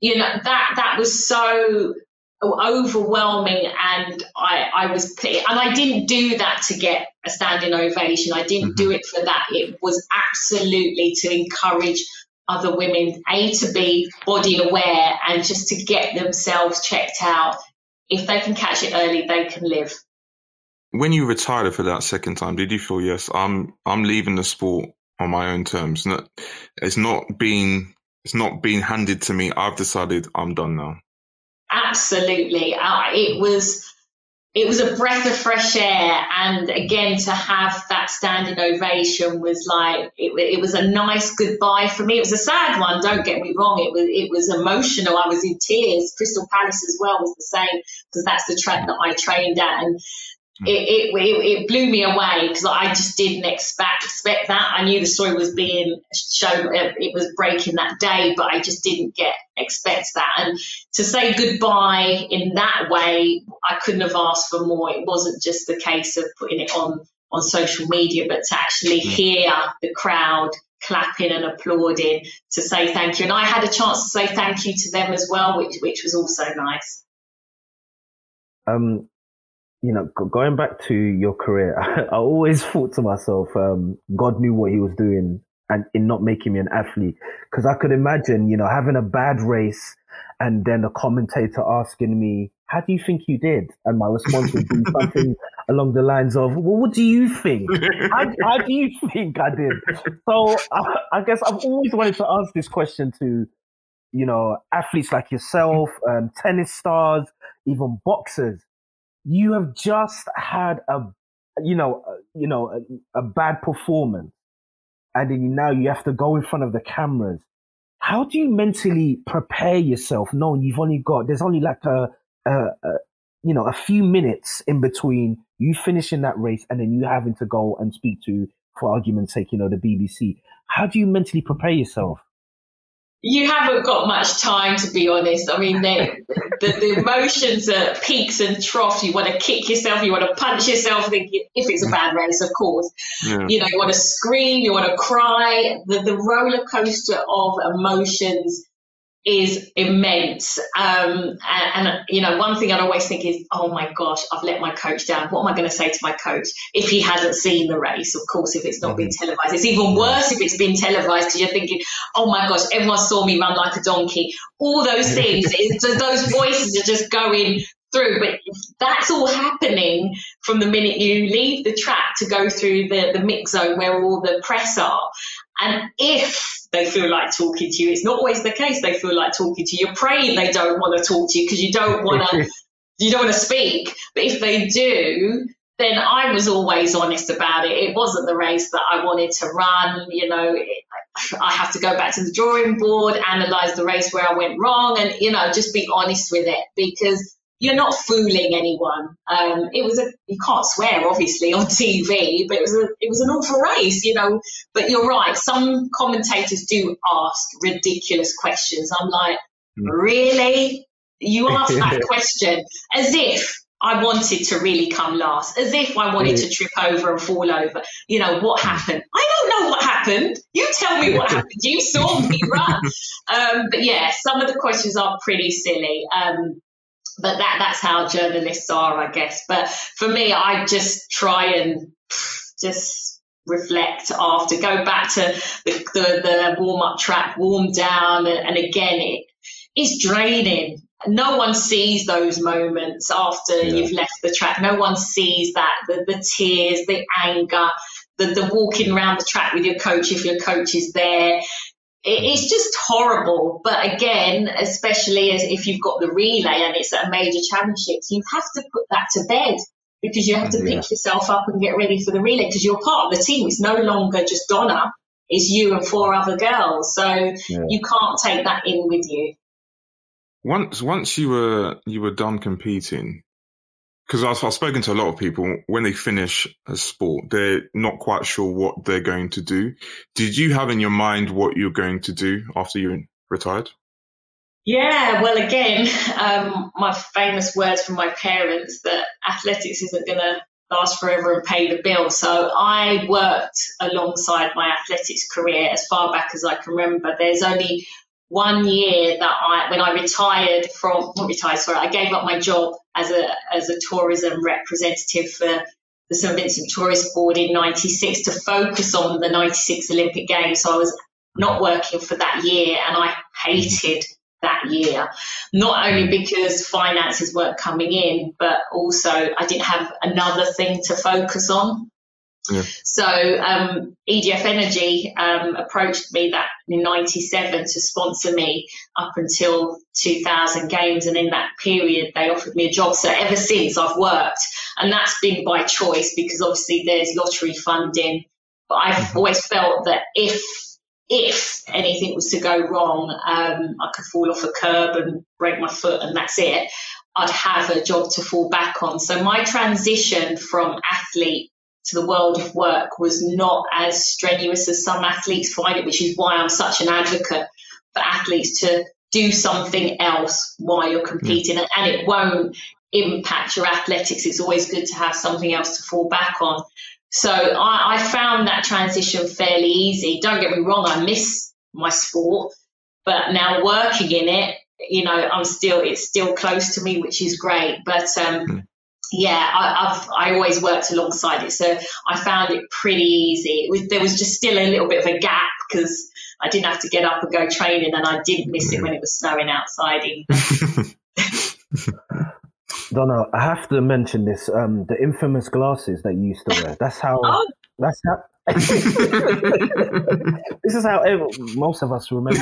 you know that that was so overwhelming and I, I was and I didn't do that to get a standing ovation I didn't mm-hmm. do it for that it was absolutely to encourage other women a to be body aware and just to get themselves checked out if they can catch it early they can live when you retired for that second time did you feel yes I'm I'm leaving the sport on my own terms it's not being it's not being handed to me. I've decided I'm done now. Absolutely. Uh, it was it was a breath of fresh air. And again to have that standing ovation was like it, it, was a nice goodbye for me. It was a sad one don't get me wrong. It was it was emotional. I was in tears. Crystal palace as well was the same because that's the track that i trained at. And it, it, it, blew me away because I just didn't expect expect that. I knew the story was being shown, uh, it was breaking that day, but I just didn't get expect that. And to say goodbye in that way, I couldn't have asked for more. It wasn't just the case of putting it on on social media, but to actually mm. hear the crowd clapping and applauding to say thank you. And I had a chance to say thank you to them as well, which which was also nice. Um, you know, going back to your career, I, always thought to myself, um, God knew what he was doing and in not making me an athlete. Cause I could imagine, you know, having a bad race and then a commentator asking me, how do you think you did? And my response would be something along the lines of, well, what do you think? How, how do you think I did? So I, I, guess I've always wanted to ask this question to, you know, athletes like yourself, um, tennis stars, even boxers you have just had a, you know, you know, a, a bad performance, and then now you have to go in front of the cameras. How do you mentally prepare yourself, knowing you've only got there's only like a, a, a you know, a few minutes in between you finishing that race and then you having to go and speak to, for argument's sake, you know, the BBC. How do you mentally prepare yourself? You haven't got much time to be honest. I mean, they, the, the emotions are peaks and troughs. You want to kick yourself, you want to punch yourself, if it's a bad race, of course. Yeah. You know, you want to scream, you want to cry. The, the roller coaster of emotions is immense. Um, and, and, you know, one thing I'd always think is, oh my gosh, I've let my coach down. What am I going to say to my coach if he hasn't seen the race? Of course, if it's not mm-hmm. been televised, it's even worse if it's been televised because you're thinking, oh my gosh, everyone saw me run like a donkey. All those things, those voices are just going through. But that's all happening from the minute you leave the track to go through the, the mix zone where all the press are. And if they feel like talking to you, it's not always the case. They feel like talking to you. You're praying they don't want to talk to you because you don't want to, you don't want to speak. But if they do, then I was always honest about it. It wasn't the race that I wanted to run. You know, I have to go back to the drawing board, analyze the race where I went wrong, and you know, just be honest with it because you're not fooling anyone. Um, it was a you can't swear obviously on TV, but it was a it was an awful race, you know. But you're right. Some commentators do ask ridiculous questions. I'm like, mm. really? You ask that question as if I wanted to really come last, as if I wanted to trip over and fall over. You know, what happened? I don't know what happened. You tell me what happened. You saw me run. Um, but yeah, some of the questions are pretty silly. Um, but that that's how journalists are, I guess. But for me, I just try and just reflect after, go back to the, the, the warm up track, warm down, and, again, it is draining. No one sees those moments after yeah. you've left the track. No one sees that the, the tears, the anger, the, the walking around the track with your coach if your coach is there it's just horrible. But again, especially as if you've got the relay and it's at a major championships, you have to put that to bed because you have to pick yourself up and get ready for the relay because you're part of the team. It's no longer just Donna. It's you and four other girls. So yeah. you can't take that in with you. Once, once you were, you were done competing, because I've, I've, spoken to a lot of people when they finish a sport, they're not quite sure what they're going to do. Did you have in your mind what you're going to do after you retired? Yeah, well, again, um, my famous words from my parents that athletics isn't going to last forever and pay the bill. So I worked alongside my athletics career as far back as I can remember. There's only one year that I, when I retired from, not retired, sorry, I gave up my job as a, as a tourism representative for the St. Vincent Tourist Board in 96 to focus on the 96 Olympic Games. So I was not working for that year and I hated that year. Not only because finances weren't coming in, but also I didn't have another thing to focus on. Yeah. So um, EDF Energy um, approached me that in '97 to sponsor me up until 2000 games, and in that period they offered me a job. So ever since I've worked, and that's been by choice because obviously there's lottery funding. But I've mm-hmm. always felt that if if anything was to go wrong, um, I could fall off a curb and break my foot, and that's it. I'd have a job to fall back on. So my transition from athlete to the world of work was not as strenuous as some athletes find it, which is why I'm such an advocate for athletes to do something else while you're competing. And it won't impact your athletics. It's always good to have something else to fall back on. So I, I found that transition fairly easy. Don't get me wrong, I miss my sport, but now working in it, you know, I'm still, it's still close to me, which is great. But, um, mm yeah, I, have I always worked alongside it, so I found it pretty easy. It was, there was just still a little bit of a gap because I didn't have to get up and go training, and I didn't miss it when it was snowing outside. Donna, I have to mention this: um, the infamous glasses that you used to wear. That's how. Oh. That's how. this is how most of us remember.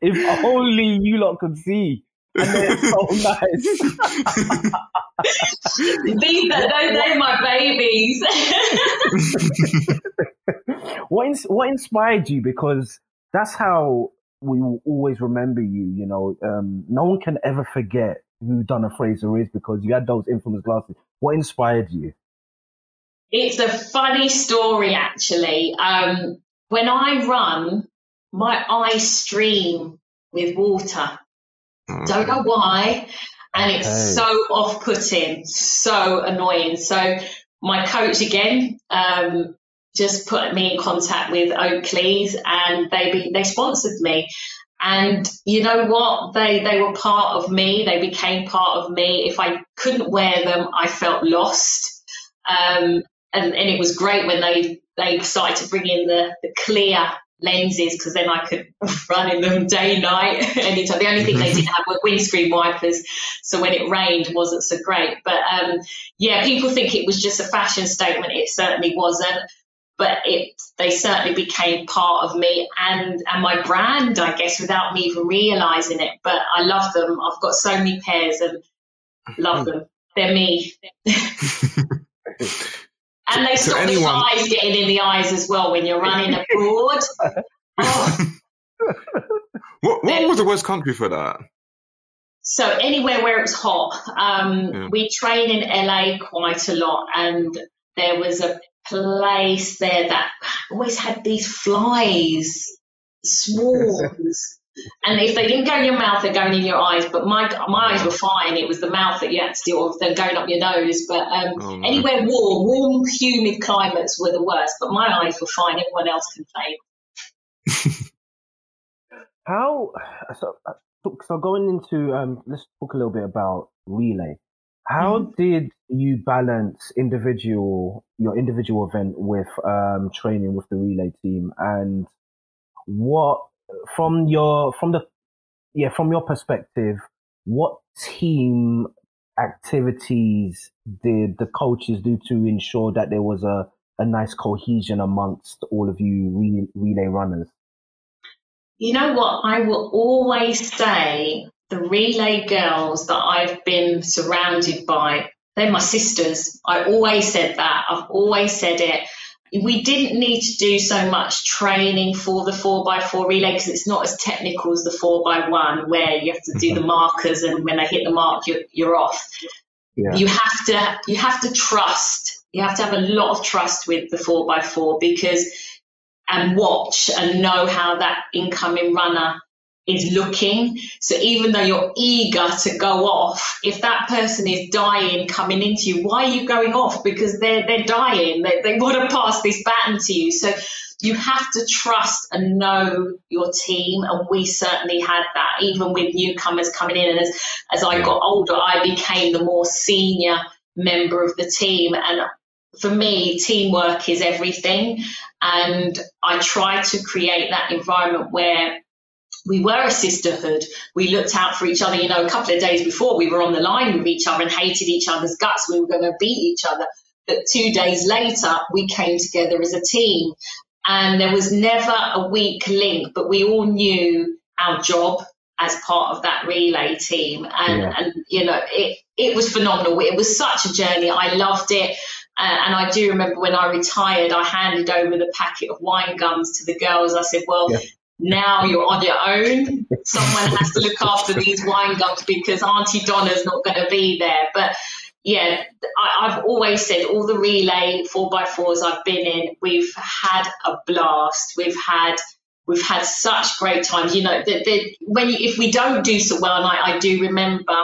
if only you lot could see and they're so nice. These are those are my babies. what what inspired you? Because that's how we will always remember you. You know, um, no one can ever forget who Donna Fraser is because you had those infamous glasses. What inspired you? It's a funny story, actually. Um, when I run, my eyes stream with water. Mm. Don't know why. And it's okay. so off putting, so annoying. So my coach again, um, just put me in contact with Oakley's and they be, they sponsored me. And you know what? They they were part of me. They became part of me. If I couldn't wear them, I felt lost. Um, and, and it was great when they they started to bring in the, the clear lenses because then I could run in them day, night, anytime. The only thing they didn't have were windscreen wipers. So when it rained, wasn't so great. But um, yeah, people think it was just a fashion statement. It certainly wasn't. But it, they certainly became part of me and, and my brand, I guess, without me even realizing it. But I love them. I've got so many pairs and love them. They're me. And they stop anyone... the flies getting in the eyes as well when you're running abroad. oh. What, what was the worst country for that? So anywhere where it was hot. Um, yeah. We train in LA quite a lot, and there was a place there that always had these flies, swarms. And if they didn't go in your mouth, they're going in your eyes. But my my eyes were fine. It was the mouth that you had to deal with. They're going up your nose. But um, oh, no. anywhere warm, warm, humid climates were the worst. But my eyes were fine. Everyone else complained. How so? Uh, so going into um, let's talk a little bit about relay. How mm-hmm. did you balance individual your individual event with um, training with the relay team, and what from your from the yeah from your perspective, what team activities did the coaches do to ensure that there was a, a nice cohesion amongst all of you re- relay runners? You know what? I will always say the relay girls that I've been surrounded by, they're my sisters. I always said that. I've always said it. We didn't need to do so much training for the 4x4 relay because it's not as technical as the 4x1 where you have to do the markers and when they hit the mark, you're, you're off. Yeah. You have to you have to trust. You have to have a lot of trust with the 4x4 because and watch and know how that incoming runner is looking. So even though you're eager to go off, if that person is dying coming into you, why are you going off? Because they're they're dying. They they want to pass this baton to you. So you have to trust and know your team. And we certainly had that, even with newcomers coming in. And as as I got older, I became the more senior member of the team. And for me, teamwork is everything. And I try to create that environment where we were a sisterhood. We looked out for each other. You know, a couple of days before we were on the line with each other and hated each other's guts. We were going to beat each other. But two days later, we came together as a team. And there was never a weak link, but we all knew our job as part of that relay team. And, yeah. and you know, it, it was phenomenal. It was such a journey. I loved it. Uh, and I do remember when I retired, I handed over the packet of wine gums to the girls. I said, well, yeah now you're on your own. Someone has to look after these wine gums because Auntie Donna's not going to be there. But yeah, I, have always said all the relay four by fours I've been in, we've had a blast. We've had we've had such great times. You know, that when you, if we don't do so well, and I, I do remember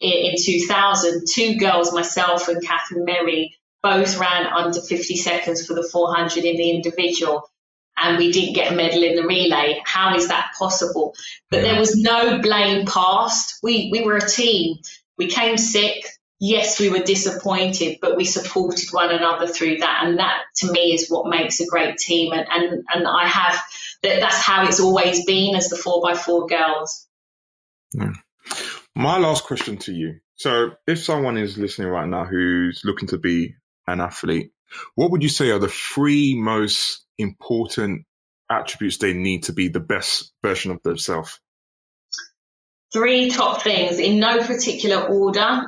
in, in 2000, two girls, myself and Katharine Merry, both ran under 50 seconds for the 400 in the individual and we didn't get a medal in the relay. How is that possible? But there was no blame passed. We we were a team. We came sick. Yes, we were disappointed, but we supported one another through that. And that to me is what makes a great team. And and, and I have that that's how it's always been as the four by four girls. My last question to you. So if someone is listening right now who's looking to be an athlete, what would you say are the three most important attributes they need to be the best version of themselves? Three top things in no particular order.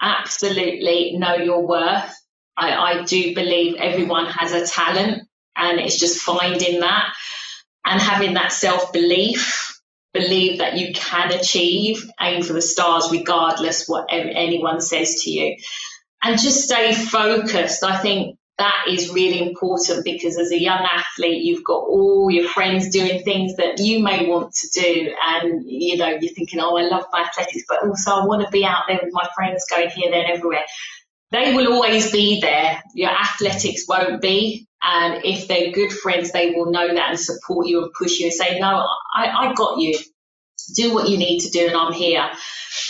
Absolutely know your worth. I, I do believe everyone has a talent and it's just finding that and having that self belief, believe that you can achieve, aim for the stars regardless what anyone says to you. And just stay focused. I think that is really important because as a young athlete, you've got all your friends doing things that you may want to do. And, you know, you're thinking, oh, I love my athletics, but also I want to be out there with my friends going here, there, and everywhere. They will always be there. Your athletics won't be. And if they're good friends, they will know that and support you and push you and say, no, I, I got you. Do what you need to do, and I'm here.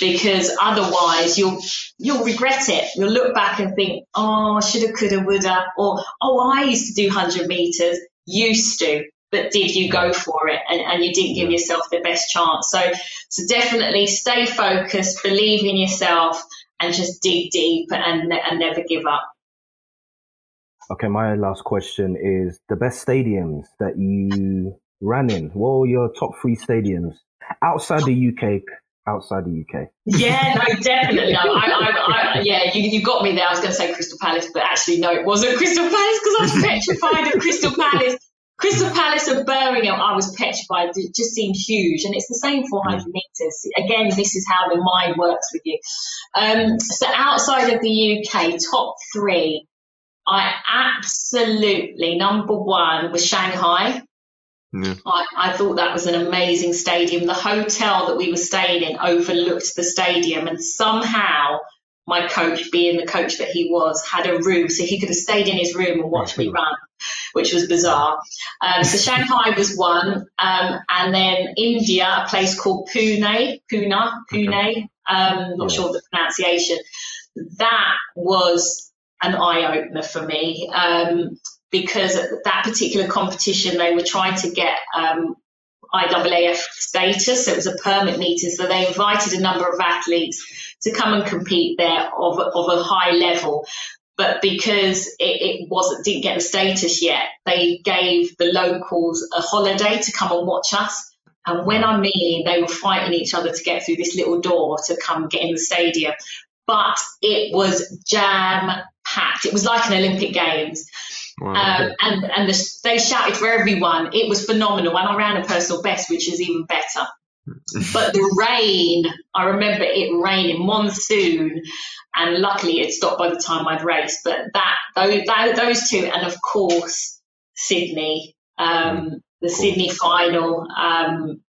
Because otherwise, you'll you'll regret it. You'll look back and think, oh, shoulda, coulda, woulda, or oh, I used to do 100 meters, used to, but did you go for it? And, and you didn't give yourself the best chance. So, so definitely stay focused, believe in yourself, and just dig deep and, and never give up. Okay, my last question is the best stadiums that you ran in. What were your top three stadiums outside the UK? Outside the UK. Yeah, no, definitely. I, I, I, yeah, you, you got me there. I was going to say Crystal Palace, but actually, no, it wasn't Crystal Palace because I was petrified of Crystal Palace. Crystal Palace of Birmingham, I was petrified. It just seemed huge. And it's the same 400 mm. meters. Again, this is how the mind works with you. Um, so outside of the UK, top three, I absolutely, number one was Shanghai. Yeah. I, I, thought that was an amazing stadium. The hotel that we were staying in overlooked the stadium, and somehow my coach, being the coach that he was, had a room so he could have stayed in his room and watched me run, which was bizarre. Um, so Shanghai was one, um, and then India, a place called Pune, Pune, Pune. Um, not yeah. sure the pronunciation. That was an eye opener for me um, because at that particular competition they were trying to get um, IAAF status. So it was a permit meeting. So they invited a number of athletes to come and compete there of, of a high level. But because it, it wasn't didn't get the status yet, they gave the locals a holiday to come and watch us. And when I mean they were fighting each other to get through this little door to come get in the stadium, but it was jam packed. It was like an Olympic Games. Wow. Um, and and the, they shouted for everyone. It was phenomenal. And I ran a personal best, which is even better. but the rain, I remember it raining monsoon, and luckily it stopped by the time I'd raced. But that those, those two, and of course Sydney, um, the Sydney final. Um,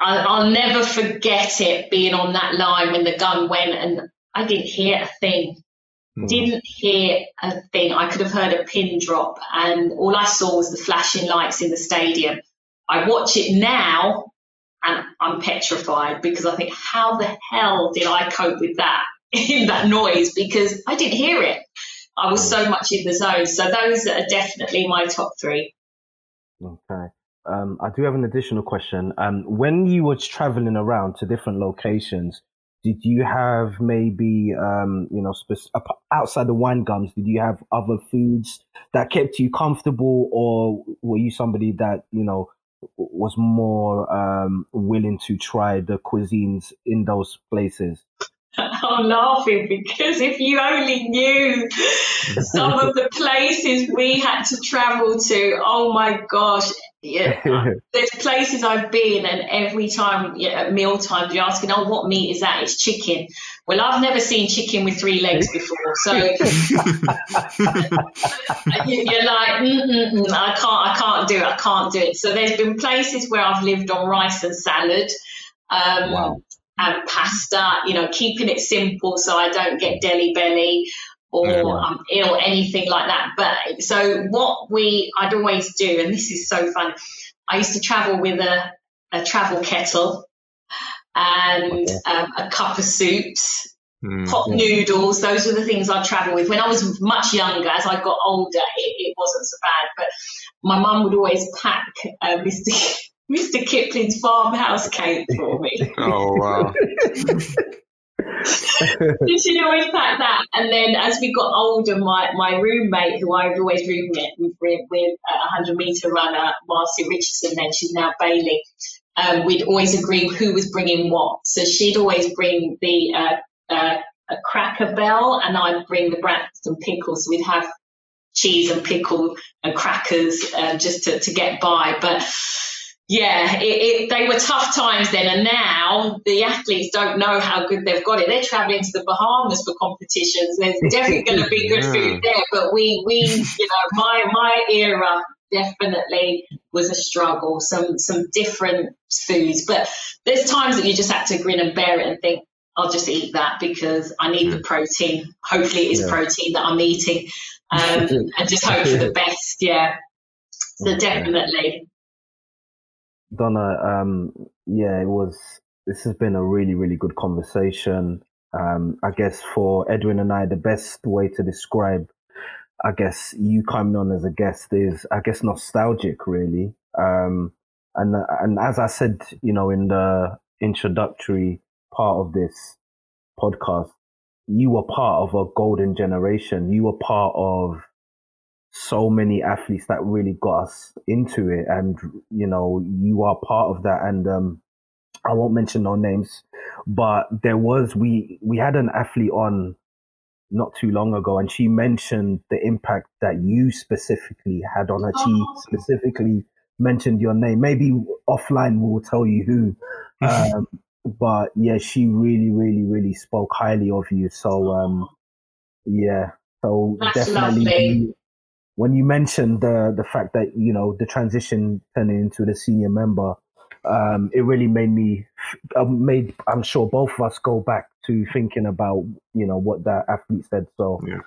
I, will never forget it being on that line when the gun went, and I didn't hear a thing. Mm. Didn't hear a thing. I could have heard a pin drop, and all I saw was the flashing lights in the stadium. I watch it now, and I'm petrified because I think, how the hell did I cope with that in that noise? Because I didn't hear it. I was so much in the zone. So those are definitely my top three. Okay. Um, I do have an additional question. Um, when you were traveling around to different locations, did you have maybe um, you know spe- outside the wine gums did you have other foods that kept you comfortable or were you somebody that you know was more um, willing to try the cuisines in those places? I'm laughing because if you only knew some of the places we had to travel to, oh my gosh, yeah, there's places I've been, and every time yeah, at meal times you're asking, "Oh, what meat is that?" It's chicken. Well, I've never seen chicken with three legs before, so you're like, Mm-mm-mm, "I can't, I can't do it, I can't do it." So there's been places where I've lived on rice and salad. Um, wow. And pasta, you know, keeping it simple so I don't get Delhi belly or yeah. I'm ill, anything like that. But so what we, I'd always do, and this is so fun. I used to travel with a, a travel kettle and um, a cup of soups, mm, hot yeah. noodles. Those were the things I'd travel with. When I was much younger, as I got older, it, it wasn't so bad. But my mum would always pack uh, Mr. Mr. Kipling's farmhouse cake for me. Oh wow! she'd always pack that. And then as we got older, my, my roommate, who I would always roommate with, with a 100 metre runner, Marcy Richardson, then she's now Bailey, um, we'd always agree who was bringing what. So she'd always bring the uh, uh, a Cracker Barrel, and I'd bring the Branston pickles. So we'd have cheese and pickle and crackers uh, just to, to get by. But yeah, it, it, they were tough times then, and now the athletes don't know how good they've got it. They're traveling to the Bahamas for competitions. There's definitely going to be good yeah. food there, but we, we, you know, my my era definitely was a struggle. Some some different foods, but there's times that you just have to grin and bear it and think, I'll just eat that because I need the protein. Hopefully, it is yeah. protein that I'm eating, um, and just hope for the best. Yeah, so definitely. Donna, um, yeah, it was. This has been a really, really good conversation. Um, I guess for Edwin and I, the best way to describe, I guess, you coming on as a guest is, I guess, nostalgic, really. Um, and and as I said, you know, in the introductory part of this podcast, you were part of a golden generation. You were part of so many athletes that really got us into it. And you know you are part of that. And um i won't mention no names but there was we we had an athlete on not too long ago and she mentioned the impact that you specifically had on her. She oh. specifically mentioned your name. Maybe offline we'll tell you who. Um but yeah she really really really spoke highly of you. So um yeah. So That's definitely when you mentioned the the fact that you know the transition turning into the senior member, um, it really made me uh, made I'm sure both of us go back to thinking about you know what that athlete said. So Yeah.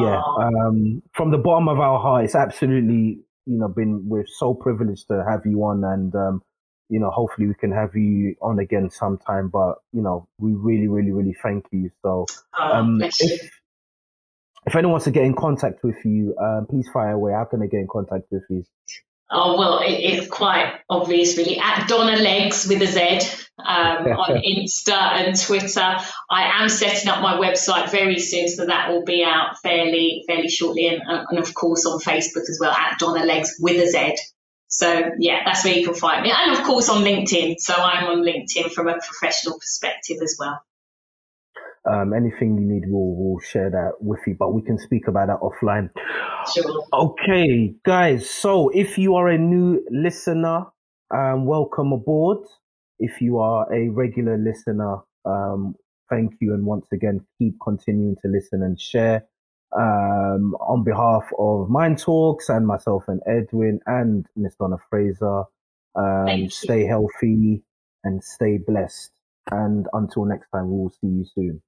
yeah, um, from the bottom of our heart, it's absolutely you know been we're so privileged to have you on, and um, you know hopefully we can have you on again sometime. But you know we really, really, really thank you. So Oh, um, bless you. if if anyone wants to get in contact with you, um, please fire away. How can they get in contact with you? Oh well, it, it's quite obvious, really. At Donna Legs with a Z um, on Insta and Twitter. I am setting up my website very soon, so that will be out fairly fairly shortly, and, and of course on Facebook as well at Donna Legs with a Z. So yeah, that's where you can find me, and of course on LinkedIn. So I'm on LinkedIn from a professional perspective as well. Um, anything you need, we'll, we'll share that with you, but we can speak about that offline. Sure. Okay, guys. So if you are a new listener, um, welcome aboard. If you are a regular listener, um, thank you. And once again, keep continuing to listen and share. Um, on behalf of Mind Talks and myself and Edwin and Miss Donna Fraser, um, stay healthy and stay blessed. And until next time, we will see you soon.